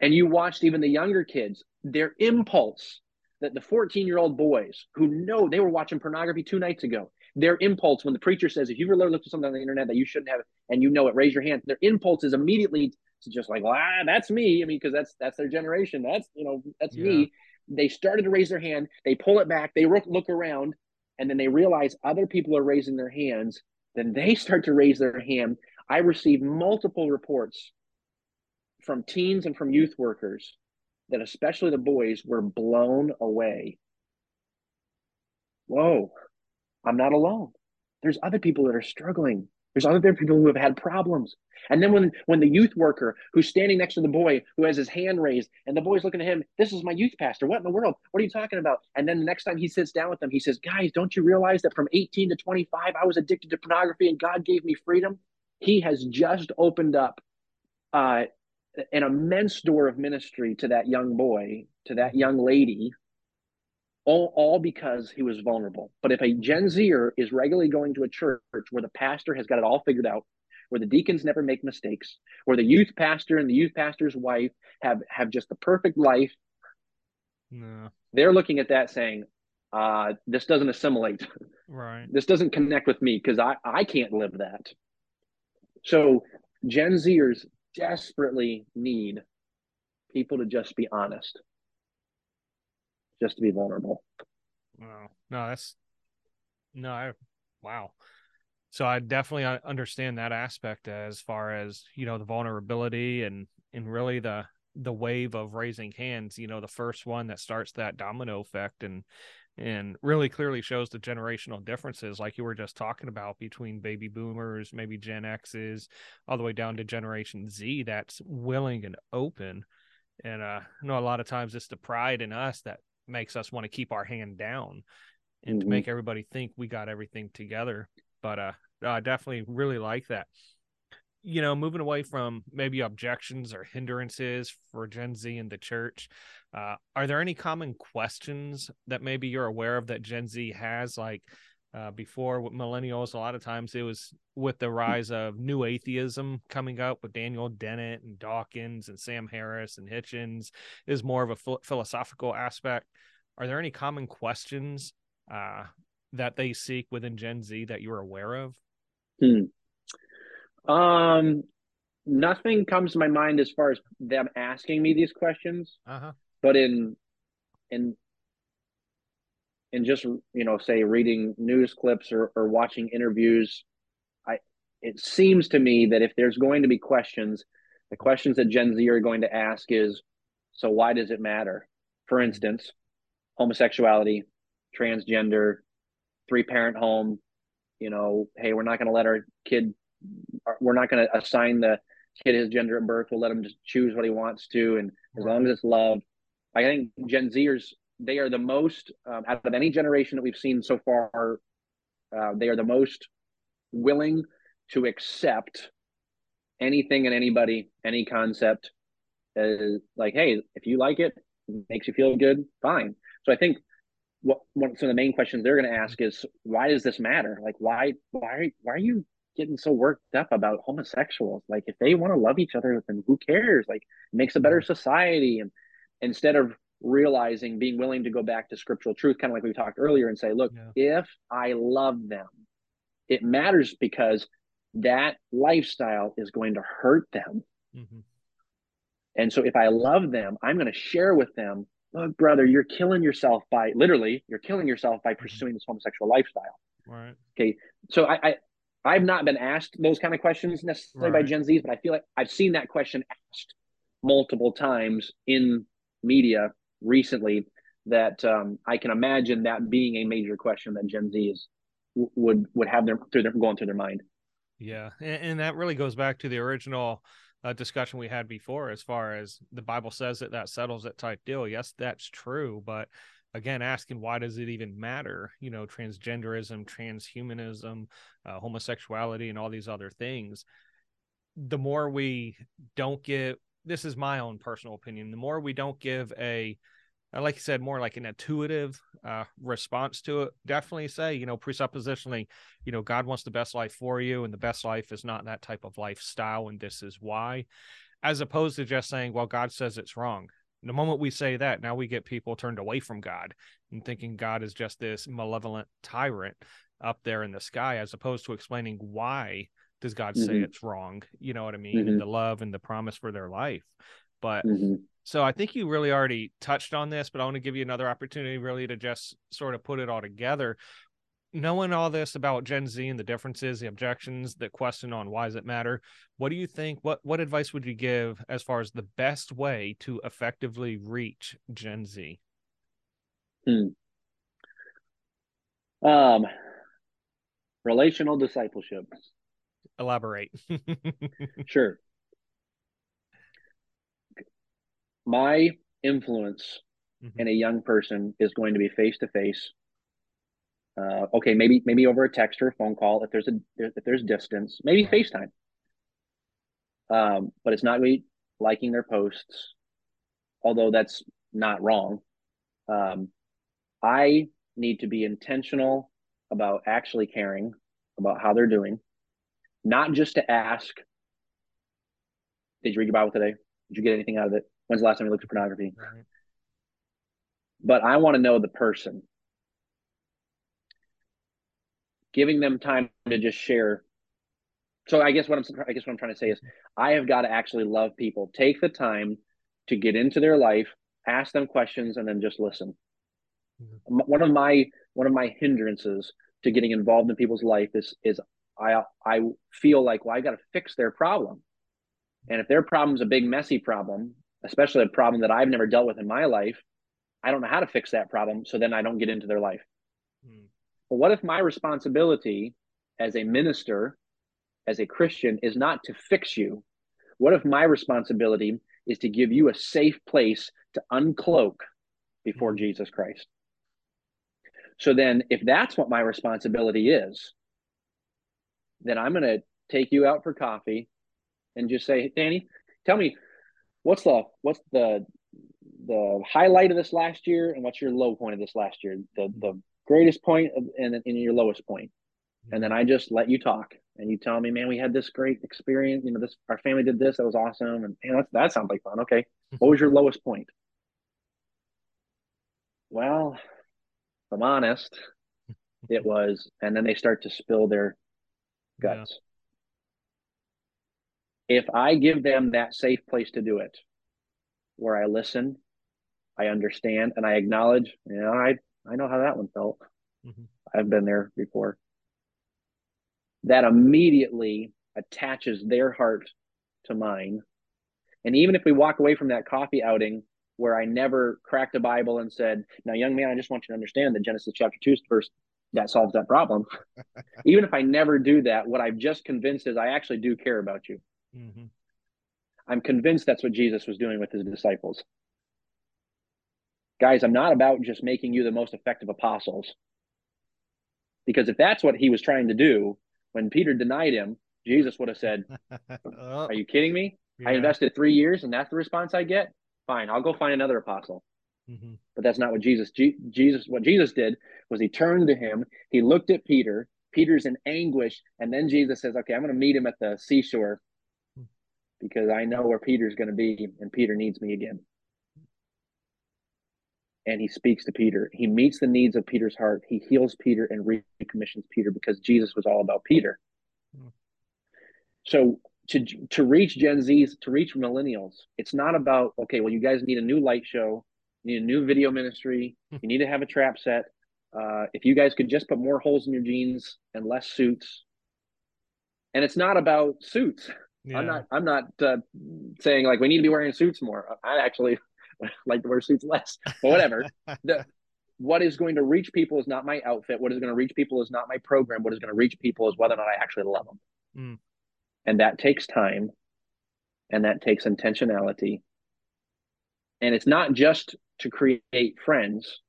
And you watched even the younger kids, their impulse that the 14 year old boys who know they were watching pornography two nights ago, their impulse when the preacher says, if you've ever looked at something on the internet that you shouldn't have, and you know it, raise your hand. Their impulse is immediately to just like, well, ah, that's me. I mean, because that's that's their generation. That's you know, that's yeah. me. They started to raise their hand. They pull it back. They look look around, and then they realize other people are raising their hands, then they start to raise their hand. I received multiple reports from teens and from youth workers that especially the boys were blown away. Whoa, I'm not alone. There's other people that are struggling. There's other people who have had problems. And then when when the youth worker who's standing next to the boy who has his hand raised and the boy's looking at him, this is my youth pastor. What in the world? What are you talking about? And then the next time he sits down with them, he says, Guys, don't you realize that from 18 to 25, I was addicted to pornography and God gave me freedom? He has just opened up uh, an immense door of ministry to that young boy, to that young lady all, all because he was vulnerable. But if a Gen Zer is regularly going to a church where the pastor has got it all figured out, where the deacons never make mistakes, where the youth pastor and the youth pastor's wife have have just the perfect life, no. they're looking at that saying, uh, "This doesn't assimilate. Right. This doesn't connect with me because I I can't live that." So Gen Zers desperately need people to just be honest just to be vulnerable. Wow. No, that's no, I wow. So I definitely uh, understand that aspect as far as, you know, the vulnerability and and really the the wave of raising hands, you know, the first one that starts that domino effect and and really clearly shows the generational differences like you were just talking about between baby boomers, maybe Gen X's, all the way down to generation Z that's willing and open. And uh, I know a lot of times it's the pride in us that makes us want to keep our hand down and mm-hmm. to make everybody think we got everything together. But uh, I definitely really like that. You know, moving away from maybe objections or hindrances for Gen Z in the church, uh, are there any common questions that maybe you're aware of that Gen Z has? Like, uh, before with millennials, a lot of times it was with the rise of new atheism coming up with Daniel Dennett and Dawkins and Sam Harris and Hitchens is more of a ph- philosophical aspect. Are there any common questions uh, that they seek within Gen Z that you're aware of? Hmm. Um, nothing comes to my mind as far as them asking me these questions. Uh-huh. But in in and just you know say reading news clips or, or watching interviews i it seems to me that if there's going to be questions the questions that gen z are going to ask is so why does it matter? For instance homosexuality transgender three parent home you know hey we're not going to let our kid we're not going to assign the kid his gender at birth. We'll let him just choose what he wants to. And as long as it's love i think gen zers they are the most um, out of any generation that we've seen so far. Uh, they are the most willing to accept anything and anybody, any concept. Uh, like, hey, if you like it, it, makes you feel good, fine. So I think what one some of the main questions they're going to ask is, why does this matter? Like, why, why, why are you getting so worked up about homosexuals? Like, if they want to love each other, then who cares? Like, it makes a better society. And instead of realizing being willing to go back to scriptural truth kind of like we talked earlier and say look yeah. if i love them it matters because that lifestyle is going to hurt them mm-hmm. and so if i love them i'm going to share with them look brother you're killing yourself by literally you're killing yourself by mm-hmm. pursuing this homosexual lifestyle Right. Okay. So I, I I've not been asked those kind of questions necessarily right. by Gen Zs, but I feel like I've seen that question asked multiple times in media recently. That um, I can imagine that being a major question that Gen Z is would would have their through their going through their mind. Yeah, and, and that really goes back to the original uh, discussion we had before, as far as the Bible says that that settles it type deal. Yes, that's true, but again asking why does it even matter you know transgenderism transhumanism uh, homosexuality and all these other things the more we don't give this is my own personal opinion the more we don't give a uh, like you said more like an intuitive uh, response to it definitely say you know presuppositionally you know god wants the best life for you and the best life is not that type of lifestyle and this is why as opposed to just saying well god says it's wrong. The moment we say that, now we get people turned away from God and thinking God is just this malevolent tyrant up there in the sky, as opposed to explaining why does God mm-hmm. say it's wrong? You know what I mean? Mm-hmm. And the love and the promise for their life. But mm-hmm. so I think you really already touched on this, but I want to give you another opportunity really to just sort of put it all together knowing all this about Gen Z and the differences, the objections, the question on why does it matter, what do you think? What what advice would you give as far as the best way to effectively reach Gen Z? Hmm. Um, relational discipleship. Elaborate. sure. My influence mm-hmm. in a young person is going to be face to face uh, okay, maybe maybe over a text or a phone call if there's a if there's distance, maybe right. FaceTime. Um, but it's not me liking their posts, although that's not wrong. Um, I need to be intentional about actually caring about how they're doing, not just to ask, "Did you read your Bible today? Did you get anything out of it? When's the last time you looked at pornography?" Right. But I want to know the person giving them time to just share. So I guess what I'm I guess what I'm trying to say is I have got to actually love people. Take the time to get into their life, ask them questions, and then just listen. Mm-hmm. One of my one of my hindrances to getting involved in people's life is is I I feel like well I got to fix their problem, and if their problem is a big messy problem, especially a problem that I've never dealt with in my life, I don't know how to fix that problem. So then I don't get into their life. Mm. But what if my responsibility as a minister, as a Christian, is not to fix you? What if my responsibility is to give you a safe place to uncloak before mm-hmm. Jesus Christ? So then, if that's what my responsibility is, then I'm going to take you out for coffee and just say, Danny, tell me what's the what's the the highlight of this last year and what's your low point of this last year the the greatest point and, and your lowest point. Mm-hmm. And then I just let you talk and you tell me, man, we had this great experience. You know, this, our family did this. That was awesome. And man, that sounds like fun. Okay. Mm-hmm. What was your lowest point? Well, if I'm honest, it was, and then they start to spill their guts. Yeah. If I give them that safe place to do it, where I listen, I understand, and I acknowledge, you know, I I know how that one felt. Mm-hmm. I've been there before. That immediately attaches their heart to mine. And even if we walk away from that coffee outing where I never cracked a Bible and said, Now, young man, I just want you to understand that Genesis chapter 2 verse that solves that problem. even if I never do that, what I've just convinced is I actually do care about you. Mm-hmm. I'm convinced that's what Jesus was doing with his disciples guys, I'm not about just making you the most effective apostles. Because if that's what he was trying to do, when Peter denied him, Jesus would have said, Are you kidding me? Yeah. I invested three years and that's the response I get? Fine, I'll go find another apostle. Mm-hmm. But that's not what Jesus, G- Jesus, what Jesus did was he turned to him, he looked at Peter, Peter's in anguish, and then Jesus says, Okay, I'm going to meet him at the seashore because I know where Peter's going to be, and Peter needs me again and he speaks to Peter. He meets the needs of Peter's heart. He heals Peter and recommissions Peter because Jesus was all about Peter. So to to reach Gen Zs, to reach millennials, it's not about okay, well, you guys need a new light show, you need a new video ministry, you need to have a trap set. Uh, if you guys could just put more holes in your jeans and less suits, and it's not about suits. Yeah. I'm not. I'm not uh, saying like we need to be wearing suits more. I actually like to wear suits less, but whatever. the, what is going to reach people is not my outfit. What is going to reach people is not my program. What is going to reach people is whether or not I actually love them. Mm. And that takes time and that takes intentionality. And it's not just to create friends,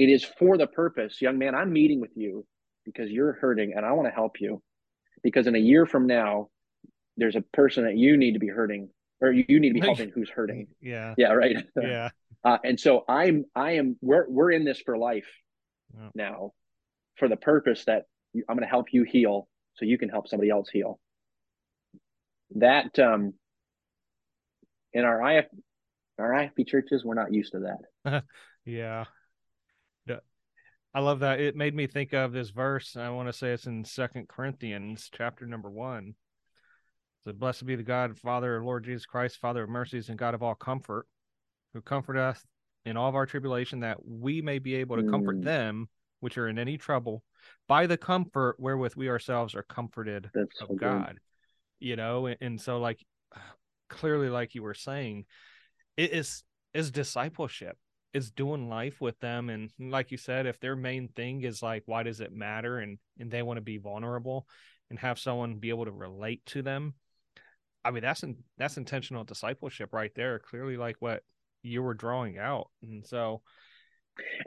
it is for the purpose. Young man, I'm meeting with you because you're hurting and I want to help you. Because in a year from now, there's a person that you need to be hurting or you need to be helping who's hurting. Yeah. Yeah. Right. Yeah. Uh, and so I'm, I am, we're, we're in this for life yeah. now for the purpose that I'm going to help you heal so you can help somebody else heal. That, um, in our IF, our IFB churches, we're not used to that. yeah. I love that. It made me think of this verse. I want to say it's in Second Corinthians, chapter number one. So blessed be the God, Father, Lord Jesus Christ, Father of mercies and God of all comfort, who comfort us in all of our tribulation, that we may be able to mm. comfort them which are in any trouble by the comfort wherewith we ourselves are comforted That's of so God. You know, and, and so like clearly, like you were saying, it is is discipleship. Is doing life with them, and like you said, if their main thing is like, why does it matter, and and they want to be vulnerable, and have someone be able to relate to them, I mean, that's in, that's intentional discipleship right there. Clearly, like what you were drawing out, and so.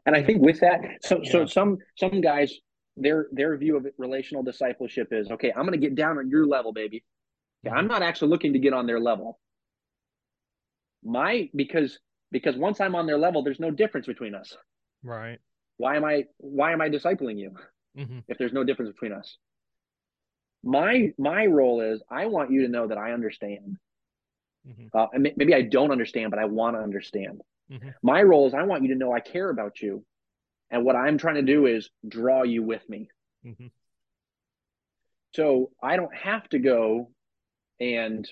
And I think with that, so yeah. so some some guys their their view of relational discipleship is okay. I'm going to get down on your level, baby. Okay, I'm mm-hmm. not actually looking to get on their level. My because because once I'm on their level, there's no difference between us. Right. Why am I why am I discipling you mm-hmm. if there's no difference between us? my my role is I want you to know that I understand. Mm-hmm. Uh, and maybe I don't understand, but I want to understand. Mm-hmm. My role is I want you to know I care about you, and what I'm trying to do is draw you with me. Mm-hmm. So I don't have to go and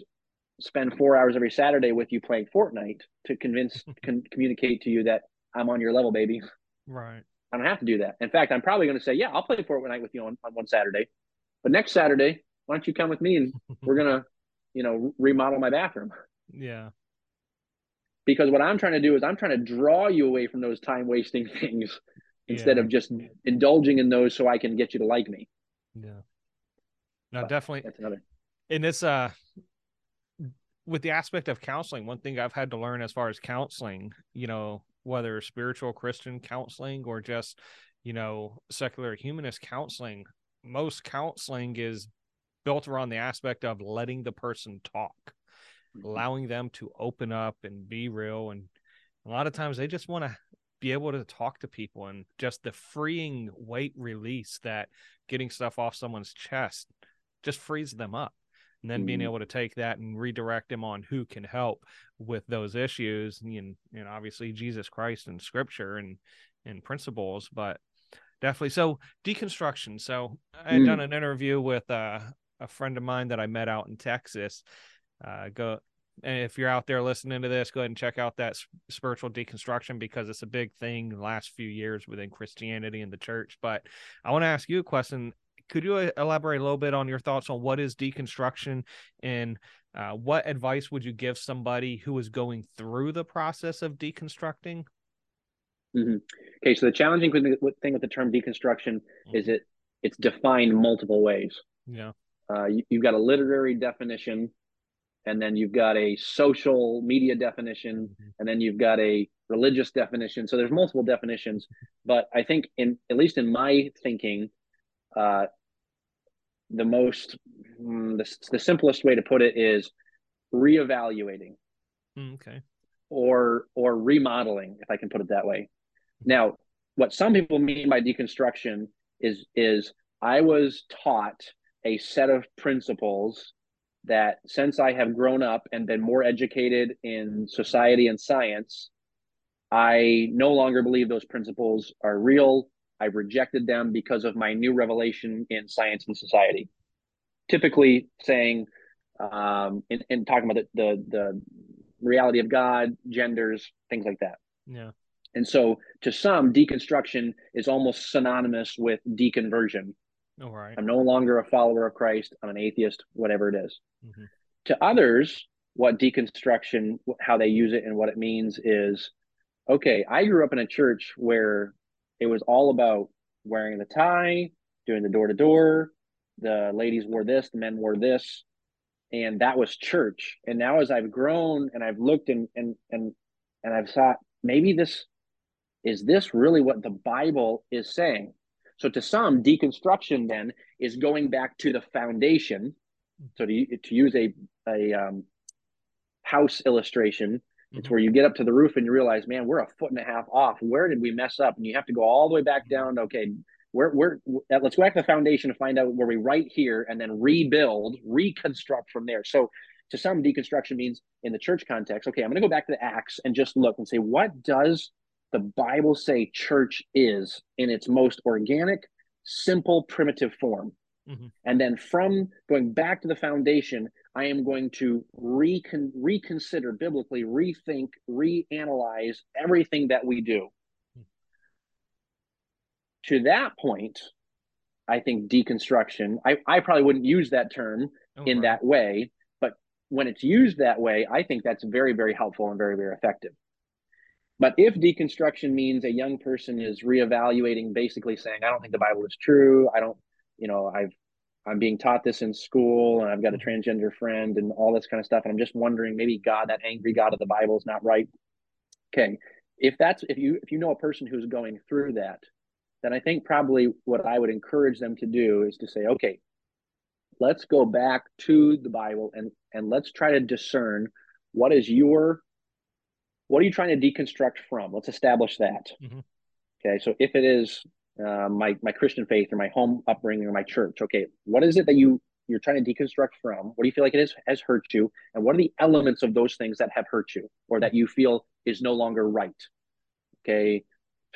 spend four hours every Saturday with you playing Fortnite to convince con- communicate to you that I'm on your level, baby. Right. I don't have to do that. In fact, I'm probably going to say, yeah, I'll play Fortnite with you on, on one Saturday. But next Saturday, why don't you come with me and we're gonna, you know, remodel my bathroom. Yeah. Because what I'm trying to do is I'm trying to draw you away from those time wasting things instead yeah. of just indulging in those so I can get you to like me. Yeah. No, but definitely. That's another. In this, uh, with the aspect of counseling, one thing I've had to learn as far as counseling, you know, whether spiritual Christian counseling or just, you know, secular humanist counseling, most counseling is built around the aspect of letting the person talk, mm-hmm. allowing them to open up and be real. And a lot of times they just want to be able to talk to people and just the freeing weight release that getting stuff off someone's chest just frees them up. And then mm-hmm. being able to take that and redirect them on who can help with those issues and, and obviously Jesus Christ and scripture and and principles, but definitely. So deconstruction. So I had mm. done an interview with uh, a friend of mine that I met out in Texas. Uh, go and if you're out there listening to this, go ahead and check out that spiritual deconstruction because it's a big thing the last few years within Christianity and the church. But I want to ask you a question. Could you uh, elaborate a little bit on your thoughts on what is deconstruction and uh, what advice would you give somebody who is going through the process of deconstructing? Mm-hmm. Okay, so the challenging thing with the term deconstruction mm-hmm. is it it's defined multiple ways. Yeah, uh, you, have got a literary definition, and then you've got a social media definition, mm-hmm. and then you've got a religious definition. So there's multiple definitions, but I think in at least in my thinking, uh, the most mm, the, the simplest way to put it is reevaluating. Mm, okay. Or or remodeling, if I can put it that way. Now, what some people mean by deconstruction is is I was taught a set of principles that since I have grown up and been more educated in society and science, I no longer believe those principles are real. I've rejected them because of my new revelation in science and society. Typically saying, um, in, in talking about the, the, the reality of God, genders, things like that. Yeah. And so to some, deconstruction is almost synonymous with deconversion. All oh. I'm no longer a follower of Christ. I'm an atheist, whatever it is. Mm-hmm. To others, what deconstruction, how they use it and what it means is okay, I grew up in a church where it was all about wearing the tie, doing the door to door. The ladies wore this, the men wore this. And that was church. And now as I've grown and I've looked and and and and I've thought maybe this is this really what the Bible is saying? So to some, deconstruction then is going back to the foundation. So to, to use a, a um, house illustration. It's where you get up to the roof and you realize, man, we're a foot and a half off. Where did we mess up? And you have to go all the way back mm-hmm. down. Okay, we're, we're let's go back to the foundation to find out where we right here and then rebuild, reconstruct from there. So to some, deconstruction means in the church context, okay, I'm going to go back to the Acts and just look and say, what does the Bible say church is in its most organic, simple, primitive form. Mm-hmm. And then from going back to the foundation, I am going to recon- reconsider biblically, rethink, reanalyze everything that we do. Mm-hmm. To that point, I think deconstruction, I, I probably wouldn't use that term oh, in right. that way, but when it's used that way, I think that's very, very helpful and very, very effective. But if deconstruction means a young person is reevaluating, basically saying, I don't think the Bible is true. I don't, you know, I've, I'm being taught this in school and I've got a mm-hmm. transgender friend and all this kind of stuff. And I'm just wondering, maybe God, that angry God of the Bible is not right. Okay. If that's, if you, if you know a person who's going through that, then I think probably what I would encourage them to do is to say, okay, let's go back to the Bible and, and let's try to discern what is your what are you trying to deconstruct from? Let's establish that. Mm-hmm. Okay, so if it is uh, my my Christian faith or my home upbringing or my church, okay, what is it that you you're trying to deconstruct from? What do you feel like it is has hurt you, and what are the elements of those things that have hurt you or that you feel is no longer right? Okay,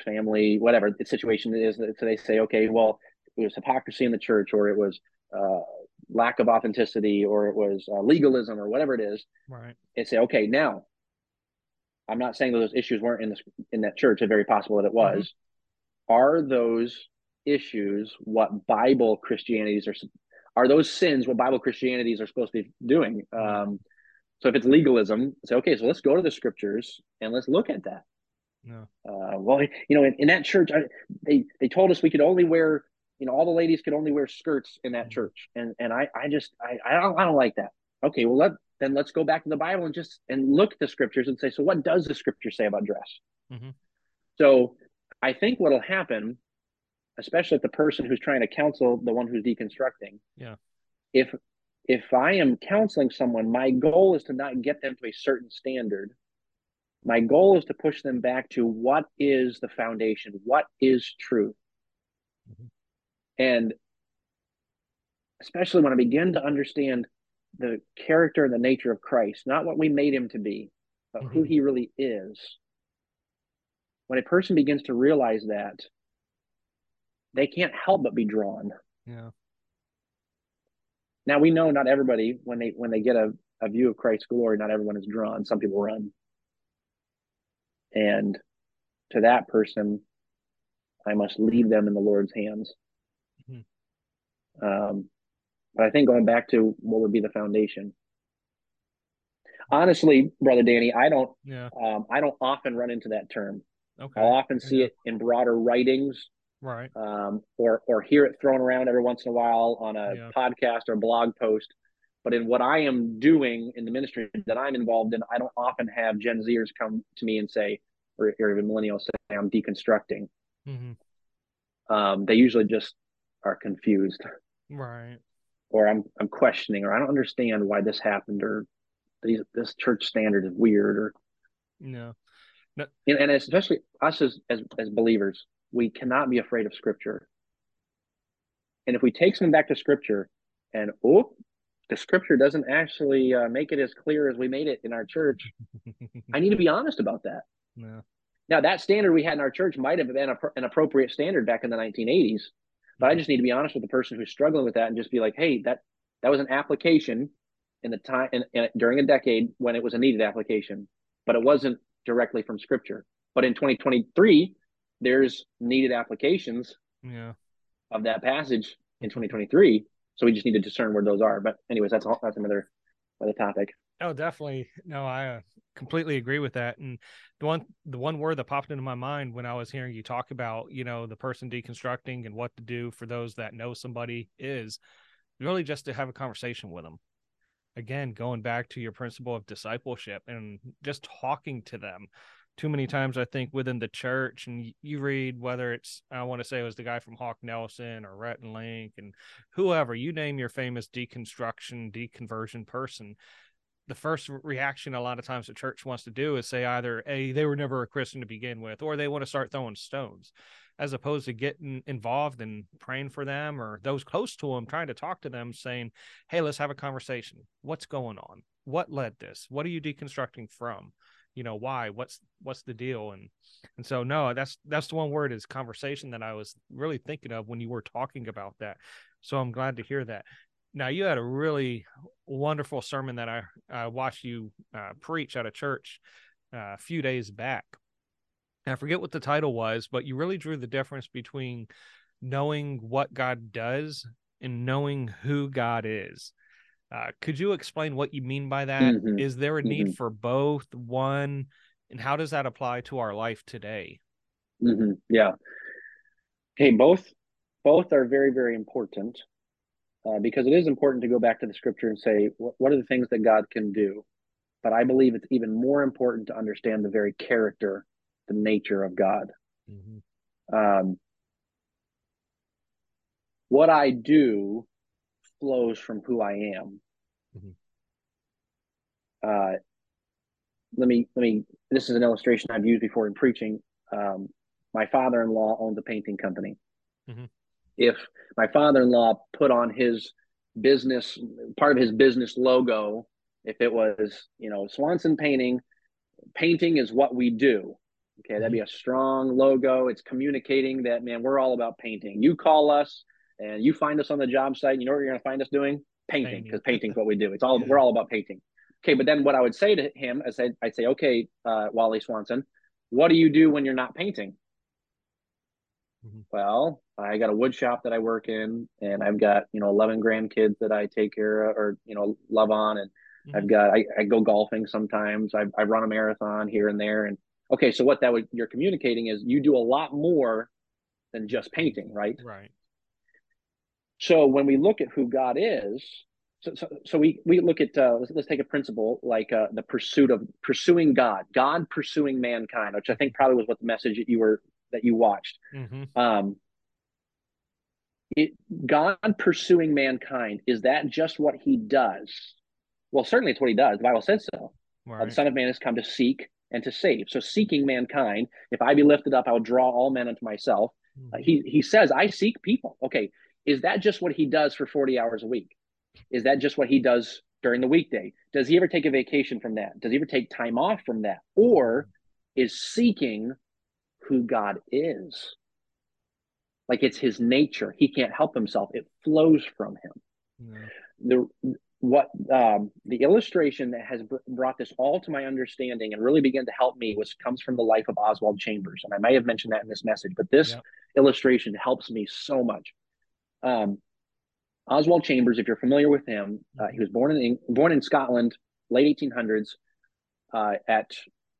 family, whatever the situation is. So they say, okay, well, it was hypocrisy in the church, or it was uh, lack of authenticity, or it was uh, legalism, or whatever it is. Right. And say, okay, now I'm not saying those issues weren't in this in that church. It's very possible that it mm-hmm. was. Are those issues what Bible Christianities are? Are those sins what Bible Christianities are supposed to be doing? Um, so if it's legalism, say okay, so let's go to the scriptures and let's look at that. No. Uh, well, you know, in, in that church, I, they they told us we could only wear, you know, all the ladies could only wear skirts in that mm-hmm. church, and and I I just I I don't I don't like that. Okay, well let then let's go back to the Bible and just and look at the scriptures and say, so what does the scripture say about dress? Mm-hmm. So I think what'll happen, especially if the person who's trying to counsel the one who's deconstructing, yeah, if if I am counseling someone, my goal is to not get them to a certain standard. My goal is to push them back to what is the foundation, what is truth. Mm-hmm. And especially when I begin to understand the character and the nature of Christ, not what we made him to be, but mm-hmm. who he really is. When a person begins to realize that, they can't help but be drawn. Yeah. Now we know not everybody when they when they get a, a view of Christ's glory, not everyone is drawn. Some people run. And to that person, I must leave them in the Lord's hands. Mm-hmm. Um, but I think going back to what would be the foundation. Honestly, brother Danny, I don't. Yeah. Um, I don't often run into that term. Okay. I'll often see yeah. it in broader writings, right? Um, or or hear it thrown around every once in a while on a yeah. podcast or blog post. But in what I am doing in the ministry that I'm involved in, I don't often have Gen Zers come to me and say, or, or even millennials say, "I'm deconstructing." Mm-hmm. Um, they usually just are confused. Right or I'm I'm questioning, or I don't understand why this happened, or these, this church standard is weird, or no, no. And, and especially us as, as as believers, we cannot be afraid of Scripture. And if we take something back to Scripture, and oh, the Scripture doesn't actually uh, make it as clear as we made it in our church, I need to be honest about that. Now, that standard we had in our church might have been a, an appropriate standard back in the 1980s, but I just need to be honest with the person who's struggling with that and just be like, hey, that that was an application in the time in, in, during a decade when it was a needed application, but it wasn't directly from scripture. But in 2023, there's needed applications yeah. of that passage in 2023. So we just need to discern where those are. But anyways, that's that's another another topic. Oh, definitely. No, I uh, completely agree with that. And the one the one word that popped into my mind when I was hearing you talk about, you know, the person deconstructing and what to do for those that know somebody is really just to have a conversation with them. Again, going back to your principle of discipleship and just talking to them. Too many times, I think, within the church, and you read whether it's, I want to say it was the guy from Hawk Nelson or Rhett and Link and whoever, you name your famous deconstruction, deconversion person the first reaction a lot of times the church wants to do is say either a they were never a christian to begin with or they want to start throwing stones as opposed to getting involved and praying for them or those close to them trying to talk to them saying hey let's have a conversation. What's going on? What led this? What are you deconstructing from? You know why? What's what's the deal? And and so no that's that's the one word is conversation that i was really thinking of when you were talking about that. So i'm glad to hear that. Now you had a really wonderful sermon that I, I watched you uh, preach at a church uh, a few days back. I forget what the title was, but you really drew the difference between knowing what God does and knowing who God is. Uh, could you explain what you mean by that? Mhm. Is there a need Mhm. for both? One, and how does that apply to our life today? hmm Yeah. Hey, both both are very very important uh, because it is important to go back to the scripture and say what are the things that God can do. But I believe it's even more important to understand the very character, the nature of God. Um, what I do flows from who I am. Mhm. Uh, let me let me. This is an illustration I've used before in preaching. Um, my father-in-law owns a painting company. Mhm. If my father-in-law put on his business part of his business logo, if it was you know Swanson Painting, painting is what we do. Okay, that'd be a strong logo. It's communicating that man, we're all about painting. You call us and you find us on the job site. You know what you're going to find us doing? Painting, because Painting. painting's what we do. It's all Yeah. we're all about painting. Okay, but then what I would say to him, I said, I'd say, okay, uh, Wally Swanson, what do you do when you're not painting? Mhm. Well, I got a wood shop that I work in, and I've got you know 11 grandkids that I take care of, or you know love on, and I've Mhm. got I, I go golfing sometimes. I, I run a marathon here and there, and okay, so what that would you're communicating is you do a lot more than just painting, right? Right. So when we look at who God is, so so, so we we look at uh, let's, let's take a principle like uh, the pursuit of pursuing God, God pursuing mankind, which I think probably was what the message that you were that you watched. hmm Um, it, God pursuing mankind is that just what He does? Well, certainly it's what He does. The Bible says so. Uh, the Son of Man has come to seek and to save. So seeking mankind, if I be lifted up, I will draw all men unto myself. Uh, he he says, I seek people. Okay, is that just what he does for 40 hours a week? Is that just what he does during the weekday? Does he ever take a vacation from that? Does he ever take time off from that? Or is seeking who God is? Like it's his nature. He can't help himself. It flows from him Yeah. the what um, the illustration that has br- brought this all to my understanding and really began to help me was comes from the life of Oswald Chambers, and I may have mentioned that in this message, but this Yep. illustration helps me so much. Um, Oswald Chambers, if you're familiar with him, uh, he was born in born in Scotland, late 1800s. Uh, at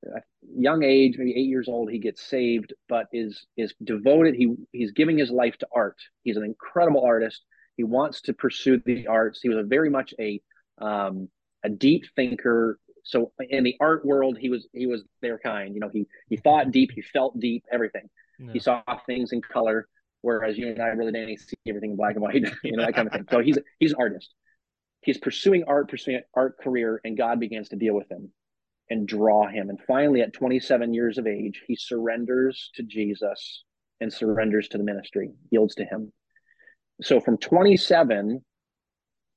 a young age, maybe eight years old, he gets saved, but is is devoted. He he's giving his life to art. He's an incredible artist. He wants to pursue the arts. He was a very much a um, a deep thinker. So in the art world, he was he was their kind. You know, he he thought deep, he felt deep, everything. He saw things in color, whereas you and I really didn't see everything in black and white. You know that kind of thing. So he's he's an artist. He's pursuing art, pursuing an art career, and God begins to deal with him and draw him. And finally, at 27 years of age, he surrenders to Jesus and surrenders to the ministry, yields to him. So from 27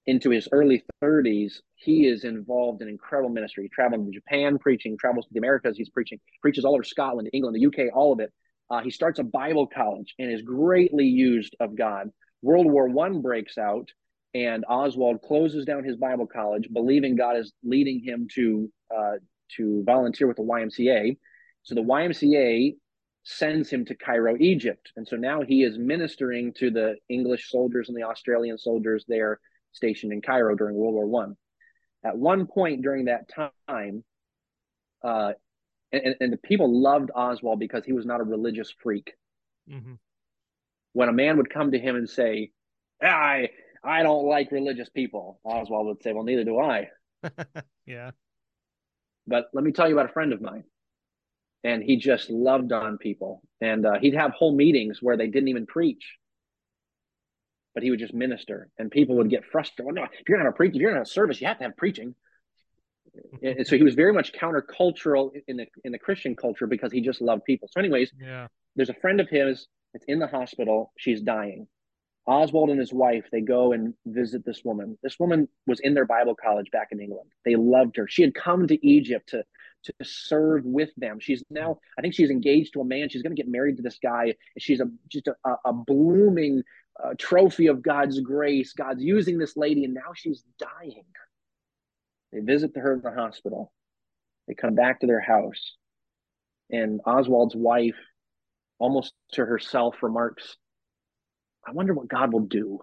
into his early 30s, he is involved in incredible ministry, He traveling to Japan, preaching, travels to the Americas, he's preaching, preaches all over Scotland, England, the UK, all of it. Uh, he starts a Bible college and is greatly used of God. World War One breaks out, and Oswald closes down his Bible college, believing God is leading him to uh, to volunteer with the YMCA. So the YMCA sends him to Cairo, Egypt. And so now he is ministering to the English soldiers and the Australian soldiers there stationed in Cairo during World War One. At one point during that time, uh, and, and the people loved Oswald because he was not a religious freak. Mm-hmm. When a man would come to him and say, "I I don't like religious people," Oswald would say, "Well, neither do I." yeah. But let me tell you about a friend of mine and he just loved on people. And uh, he'd have whole meetings where they didn't even preach, but he would just minister, and people would get frustrated. Well, no, if you're gonna a preach, if you're have a service, you have to have preaching. and so he was very much countercultural in the in the Christian culture because he just loved people. So, anyways, yeah, there's a friend of his that's in the hospital. She's dying. Oswald and his wife, they go and visit this woman. This woman was in their Bible college back in England. They loved her. She had come to Egypt to to serve with them. She's now, I think she's engaged to a man. She's going to get married to this guy. She's a just a, a blooming uh, trophy of God's grace. God's using this lady, and now she's dying. They visit her in the hospital. They come back to their house, and Oswald's wife, almost to herself, remarks, "I wonder what God will do."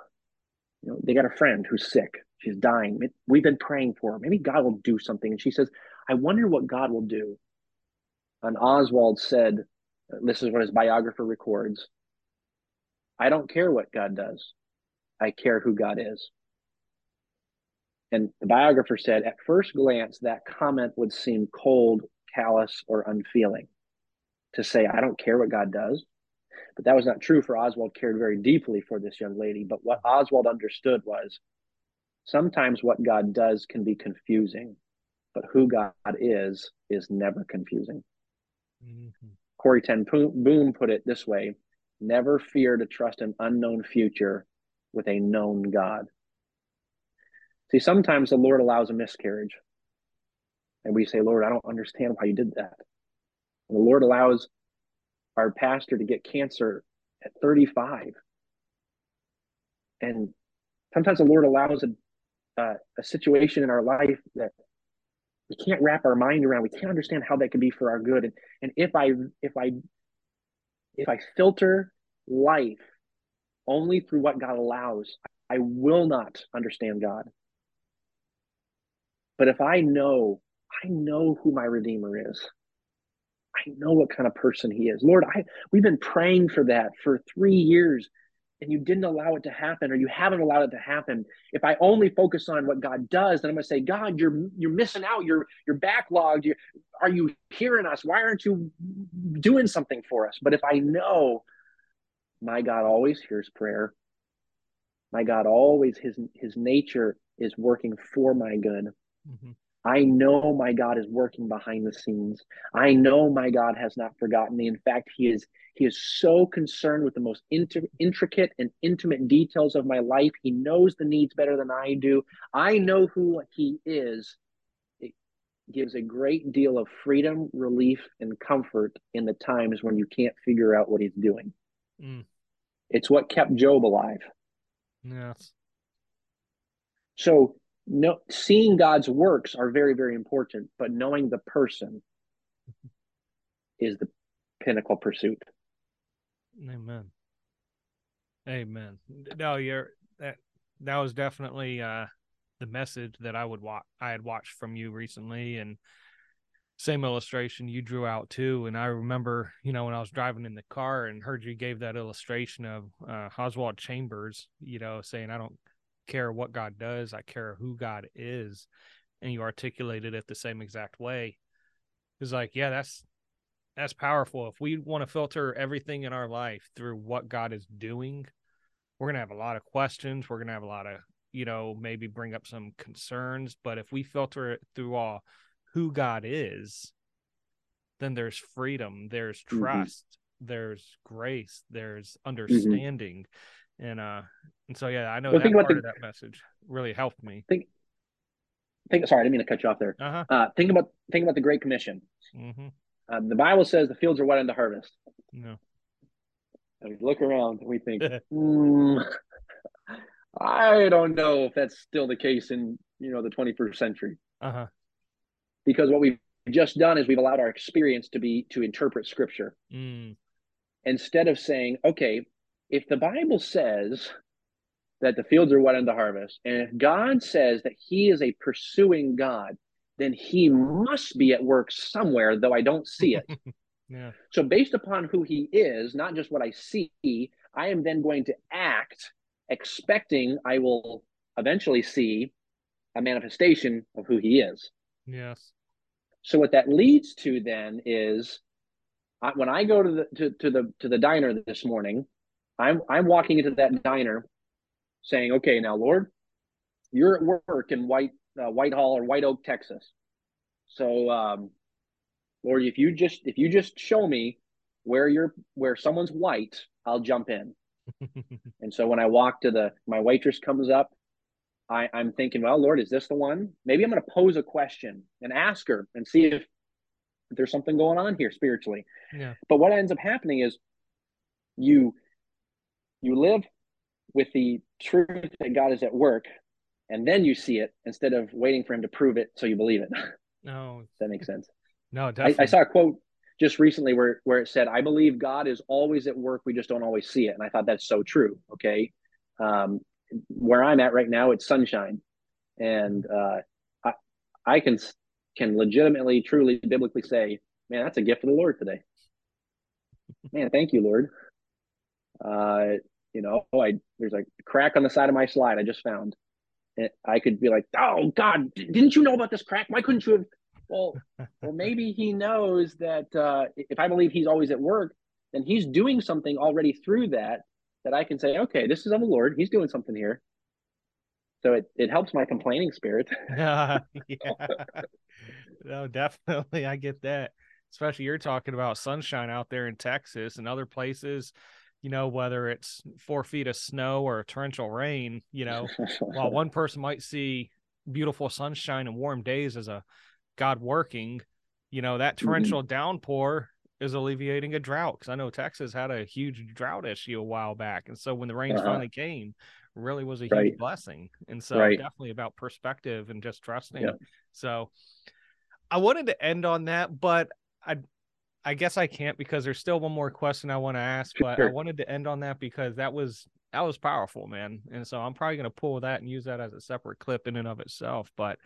You know, they got a friend who's sick. She's dying. We've been praying for her. Maybe God will do something. And she says, I wonder what God will do. And Oswald said, this is what his biographer records I don't care what God does, I care who God is. And the biographer said, at first glance, that comment would seem cold, callous, or unfeeling to say, I don't care what God does. But that was not true for Oswald cared very deeply for this young lady. But what Oswald understood was sometimes what God does can be confusing but who God is is never confusing. Mm-hmm. Corrie Ten Boom put it this way never fear to trust an unknown future with a known God. See, sometimes the Lord allows a miscarriage. And we say, Lord, I don't understand why you did that. And the Lord allows our pastor to get cancer at 35. And sometimes the Lord allows a, uh, a situation in our life that we can't wrap our mind around we can't understand how that could be for our good. And, and if i if i if i filter life only through what god allows i will not understand god. But if i know i know who my redeemer is. I know what kind of person he is. Lord i we've been praying for that for three years and you didn't allow it to happen or you haven't allowed it to happen if i only focus on what god does then i'm going to say god you're you're missing out. You're you're backlogged. You're, are you hearing us? Why aren't you doing something for us? But if i know my god always hears prayer. My god always his his nature is working for my good. Mm-hmm. I know my God is working behind the scenes. I know my God has not forgotten me. In fact, he is he is so concerned with the most inter- intricate and intimate details of my life. He knows the needs better than I do. I know who he is. It gives a great deal of freedom, relief, and comfort in the times when you can't figure out what he's doing. Mm. It's what kept Job alive. Yes. So no seeing God's works are very, very important, but knowing the person is the pinnacle pursuit. Amen. Amen. No, you're that that was definitely uh the message that I would watch I had watched from you recently and same illustration you drew out too. And I remember, you know, when I was driving in the car and heard you gave that illustration of uh Oswald Chambers, you know, saying I don't care what God does, I care who God is. And you articulated it the same exact way. It's like, yeah, that's that's powerful. If we want to filter everything in our life through what God is doing, we're gonna have a lot of questions. We're gonna have a lot of, you know, maybe bring up some concerns. But if we filter it through all who God is, then there's freedom, there's mm-hmm. trust, mm-hmm. there's grace, there's mm-hmm. understanding. Mm-hmm and uh and so yeah i know well, that part the, of that message really helped me. Think think sorry i didn't mean to cut you off there. Uh-huh. uh think about think about the great commission. Mm-hmm. uh, the bible says the fields are wet in the harvest. No. And we look around and we think mm, i don't know if that's still the case in you know the 21st century. Uh-huh. Because what we've just done is we've allowed our experience to be to interpret scripture. Mm. instead of saying, okay, if the Bible says that the fields are wet in the harvest, and if God says that He is a pursuing God, then He must be at work somewhere, though I don't see it. Yeah. so, based upon who He is, not just what I see, I am then going to act expecting I will eventually see a manifestation of who He is. Yes. So what that leads to then is when I go to the to, to the to the diner this morning, I'm I'm walking into that diner saying, "Okay, now Lord, you're at work in White uh, Whitehall or White Oak, Texas. So um, Lord, if you just if you just show me where you're where someone's white, I'll jump in." and so when I walk to the my waitress comes up I, I'm thinking, well, Lord, is this the one? Maybe I'm going to pose a question and ask her and see if there's something going on here spiritually. yeah. But what ends up happening is you you live with the truth that God is at work, and then you see it instead of waiting for Him to prove it so you believe it. No. that makes sense? No. I, I saw a quote just recently where where it said, "I believe God is always at work. We just don't always see it." And I thought that's so true. Okay, um, where I'm at right now, it's sunshine, and uh, I I can can legitimately, truly, biblically say, "Man, that's a gift of the Lord today." Man, thank you, Lord. Uh, you know, I there's a crack on the side of my slide I just found. And I could be like, "Oh God, didn't you know about this crack? Why couldn't you have?" Well, well, maybe He knows that uh, if I believe He's always at work, then He's doing something already through that that I can say, "Okay, this is of the Lord. He's doing something here." So it it helps my complaining spirit. yeah. yeah. No, definitely. I get that. Especially you're talking about sunshine out there in Texas and other places, you know, whether it's four feet of snow or torrential rain, you know, while one person might see beautiful sunshine and warm days as a God working, you know, that Mm-hmm. torrential downpour is alleviating a drought. Cause I know Texas had a huge drought issue a while back. And so when the rains Uh-huh. finally came, really was a huge Right. blessing. And so Right. definitely about perspective and just trusting. Yeah. So I wanted to end on that, but I I guess I can't because there's still one more question I want to ask, but I wanted to end on that because that was that was powerful, man. And so I'm probably going to pull that and use that as a separate clip in and of itself, but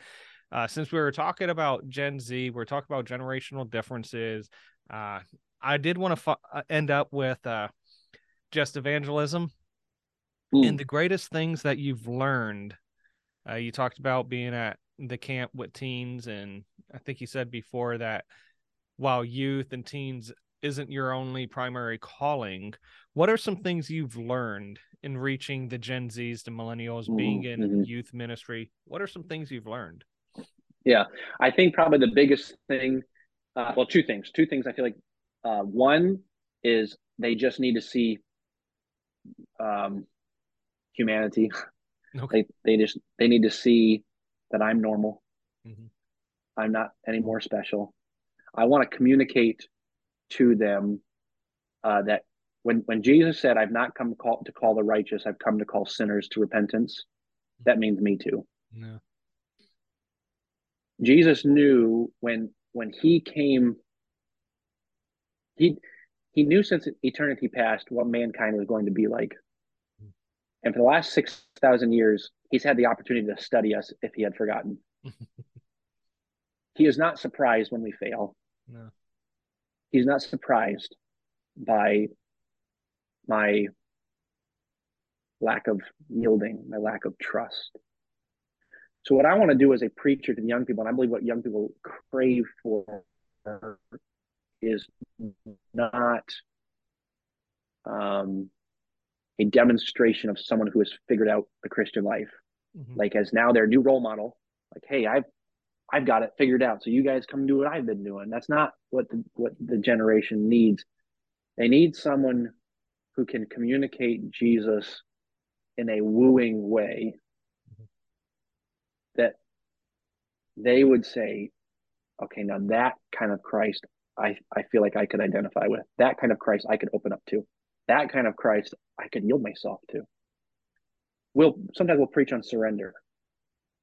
uh, since we were talking about Gen Z, we're talking about generational differences. Uh, I did want to fu- end up with uh, just evangelism Mm. and the greatest things that you've learned. Uh, you talked about being at the camp with teens, and I think you said before that while youth and teens isn't your only primary calling, what are some things you've learned in reaching the Gen Zs, the millennials, being in Mhm. youth ministry? What are some things you've learned? Yeah, I think probably the biggest thing, uh, well, two things. Two things I feel like. Uh, one is they just need to see um, humanity. Okay. They they just they need to see that I'm normal. Mhm. I'm not any more special. I want to communicate to them uh, that when when Jesus said, "I've not come to call to call the righteous, I've come to call sinners to repentance," that means me too. No. Jesus knew when when he came he he knew since eternity past what mankind was going to be like. And for the last 6,000 years, he's had the opportunity to study us if he had forgotten. he is not surprised when we fail. No. He's not surprised by my lack of yielding, my lack of trust. So, what I want to do as a preacher to the young people, and I believe what young people crave for is not um, a demonstration of someone who has figured out the Christian life, Mhm. like as now their new role model. Like, hey, I've I've got it figured out, so you guys come do what I've been doing. That's not what the, what the generation needs. They need someone who can communicate Jesus in a wooing way that they would say, okay, now that kind of Christ, I, I feel like I could identify with. That kind of Christ I could open up to. That kind of Christ I could yield myself to. We'll sometimes we'll preach on surrender.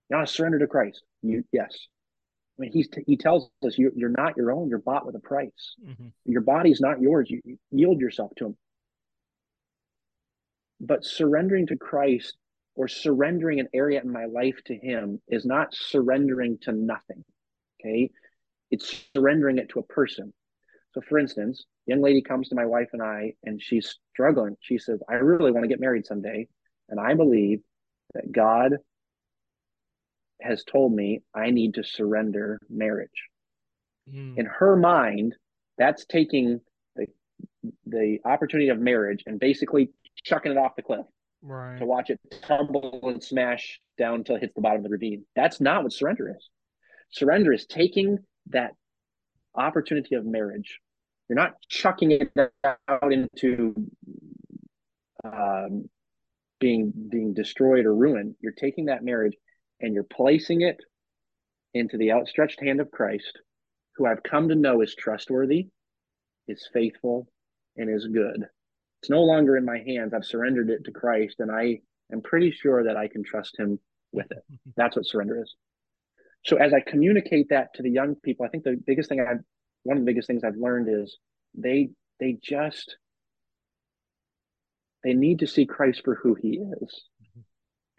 You want to surrender to Christ? You yes. I mean, he's he tells us you, you're not your own. You're bought with a price. Mhm. Your body's not yours. You, you yield yourself to him. But surrendering to Christ or surrendering an area in my life to him is not surrendering to nothing. Okay. It's surrendering it to a person. So for instance, young lady comes to my wife and I and she's struggling. She says, I really want to get married someday. And I believe that God has told me I need to surrender marriage. Mm. In her mind, that's taking the the opportunity of marriage and basically chucking it off the cliff Right. to watch it tumble and smash down till it hits the bottom of the ravine. That's not what surrender is. Surrender is taking that opportunity of marriage. You're not chucking it out into um, being being destroyed or ruined. You're taking that marriage and you're placing it into the outstretched hand of Christ, who I've come to know is trustworthy, is faithful, and is good. It's no longer in my hands. I've surrendered it to Christ, and I am pretty sure that I can trust Him with it. That's what surrender is. So as I communicate that to the young people, I think the biggest thing I've one of the biggest things I've learned is they they just they need to see Christ for who he is. Mm-hmm.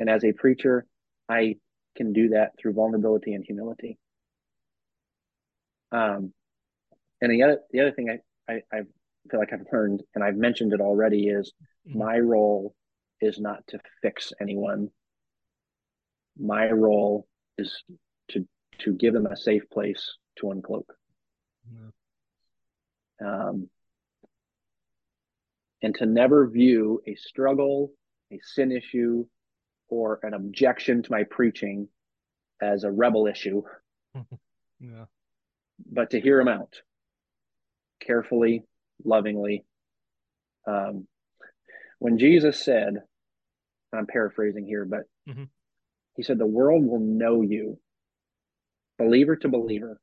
And as a preacher, I can do that through vulnerability and humility. Um, and the other the other thing I, I, I feel like I've learned, and I've mentioned it already, is Mhm. my role is not to fix anyone. My role is to to give them a safe place to uncloak. Yeah. Um, and to never view a struggle, a sin issue, or an objection to my preaching as a rebel issue, Yeah. but to hear them out carefully, lovingly. Um, when Jesus said, I'm paraphrasing here, but Mhm. he said, The world will know you, believer to believer.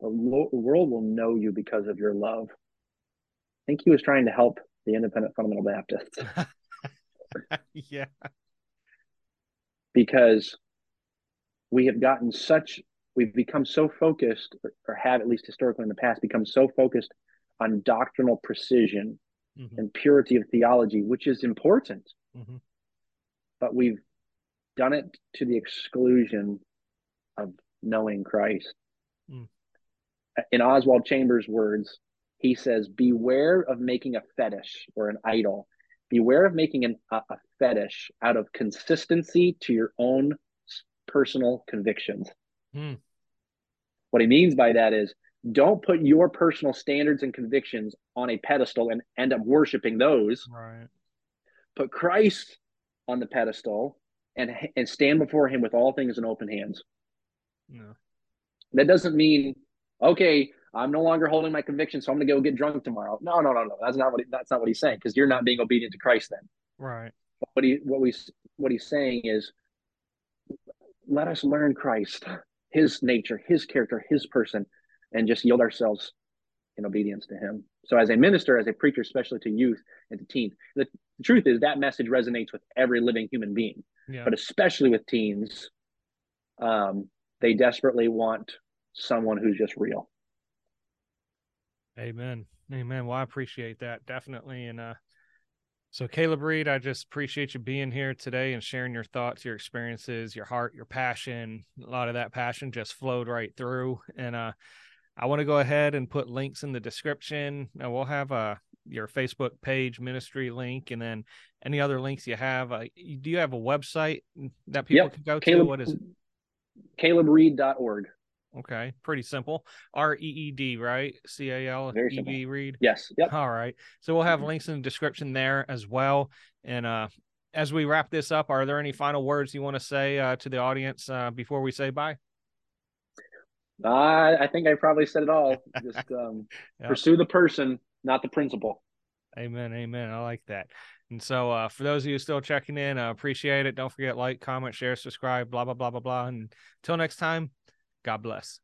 The lo- world will know you because of your love. I think he was trying to help the independent fundamental Baptists yeah. Because we have gotten such, we've become so focused, or, or have at least historically in the past, become so focused on doctrinal precision Mhm. and purity of theology, which is important, Mhm. but we've done it to the exclusion of knowing Christ. Mm. In Oswald Chambers' words, he says, Beware of making a fetish or an idol. Beware of making an, a, a fetish out of consistency to your own personal convictions. Hmm. What he means by that is don't put your personal standards and convictions on a pedestal and end up worshiping those. Right. Put Christ on the pedestal and and stand before him with all things in open hands. No. That doesn't mean okay, I'm no longer holding my conviction, so I'm going to go get drunk tomorrow. No, no, no, no. That's not what he, that's not what he's saying because you're not being obedient to Christ then. Right. What he what we what he's saying is let us learn Christ, his nature, his character, his person and just yield ourselves in obedience to him. So as a minister, as a preacher, especially to youth and to teens, the, the truth is that message resonates with every living human being, Yeah. but especially with teens, um, they desperately want someone who's just real. Amen. Amen. Well, I appreciate that definitely. And uh so Caleb Reed, I just appreciate you being here today and sharing your thoughts, your experiences, your heart, your passion. A lot of that passion just flowed right through. And uh I want to go ahead and put links in the description. Now we'll have uh your Facebook page ministry link and then any other links you have. Uh, do you have a website that people Yep. can go to? Caleb, What is it? CalebReed.org. Okay, pretty simple. R E E D, right? C A L E. B Reed. Yes. Yep. All right. So we'll have links in the description there as well. And uh as we wrap this up, are there any final words you want to say uh, to the audience uh, before we say bye? Uh, I think I probably said it all. Just um, Yep. pursue the person, not the principle. Amen. Amen. I like that. And so uh, for those of you still checking in, I appreciate it. Don't forget like, comment, share, subscribe, blah blah blah blah blah. And until next time, God bless.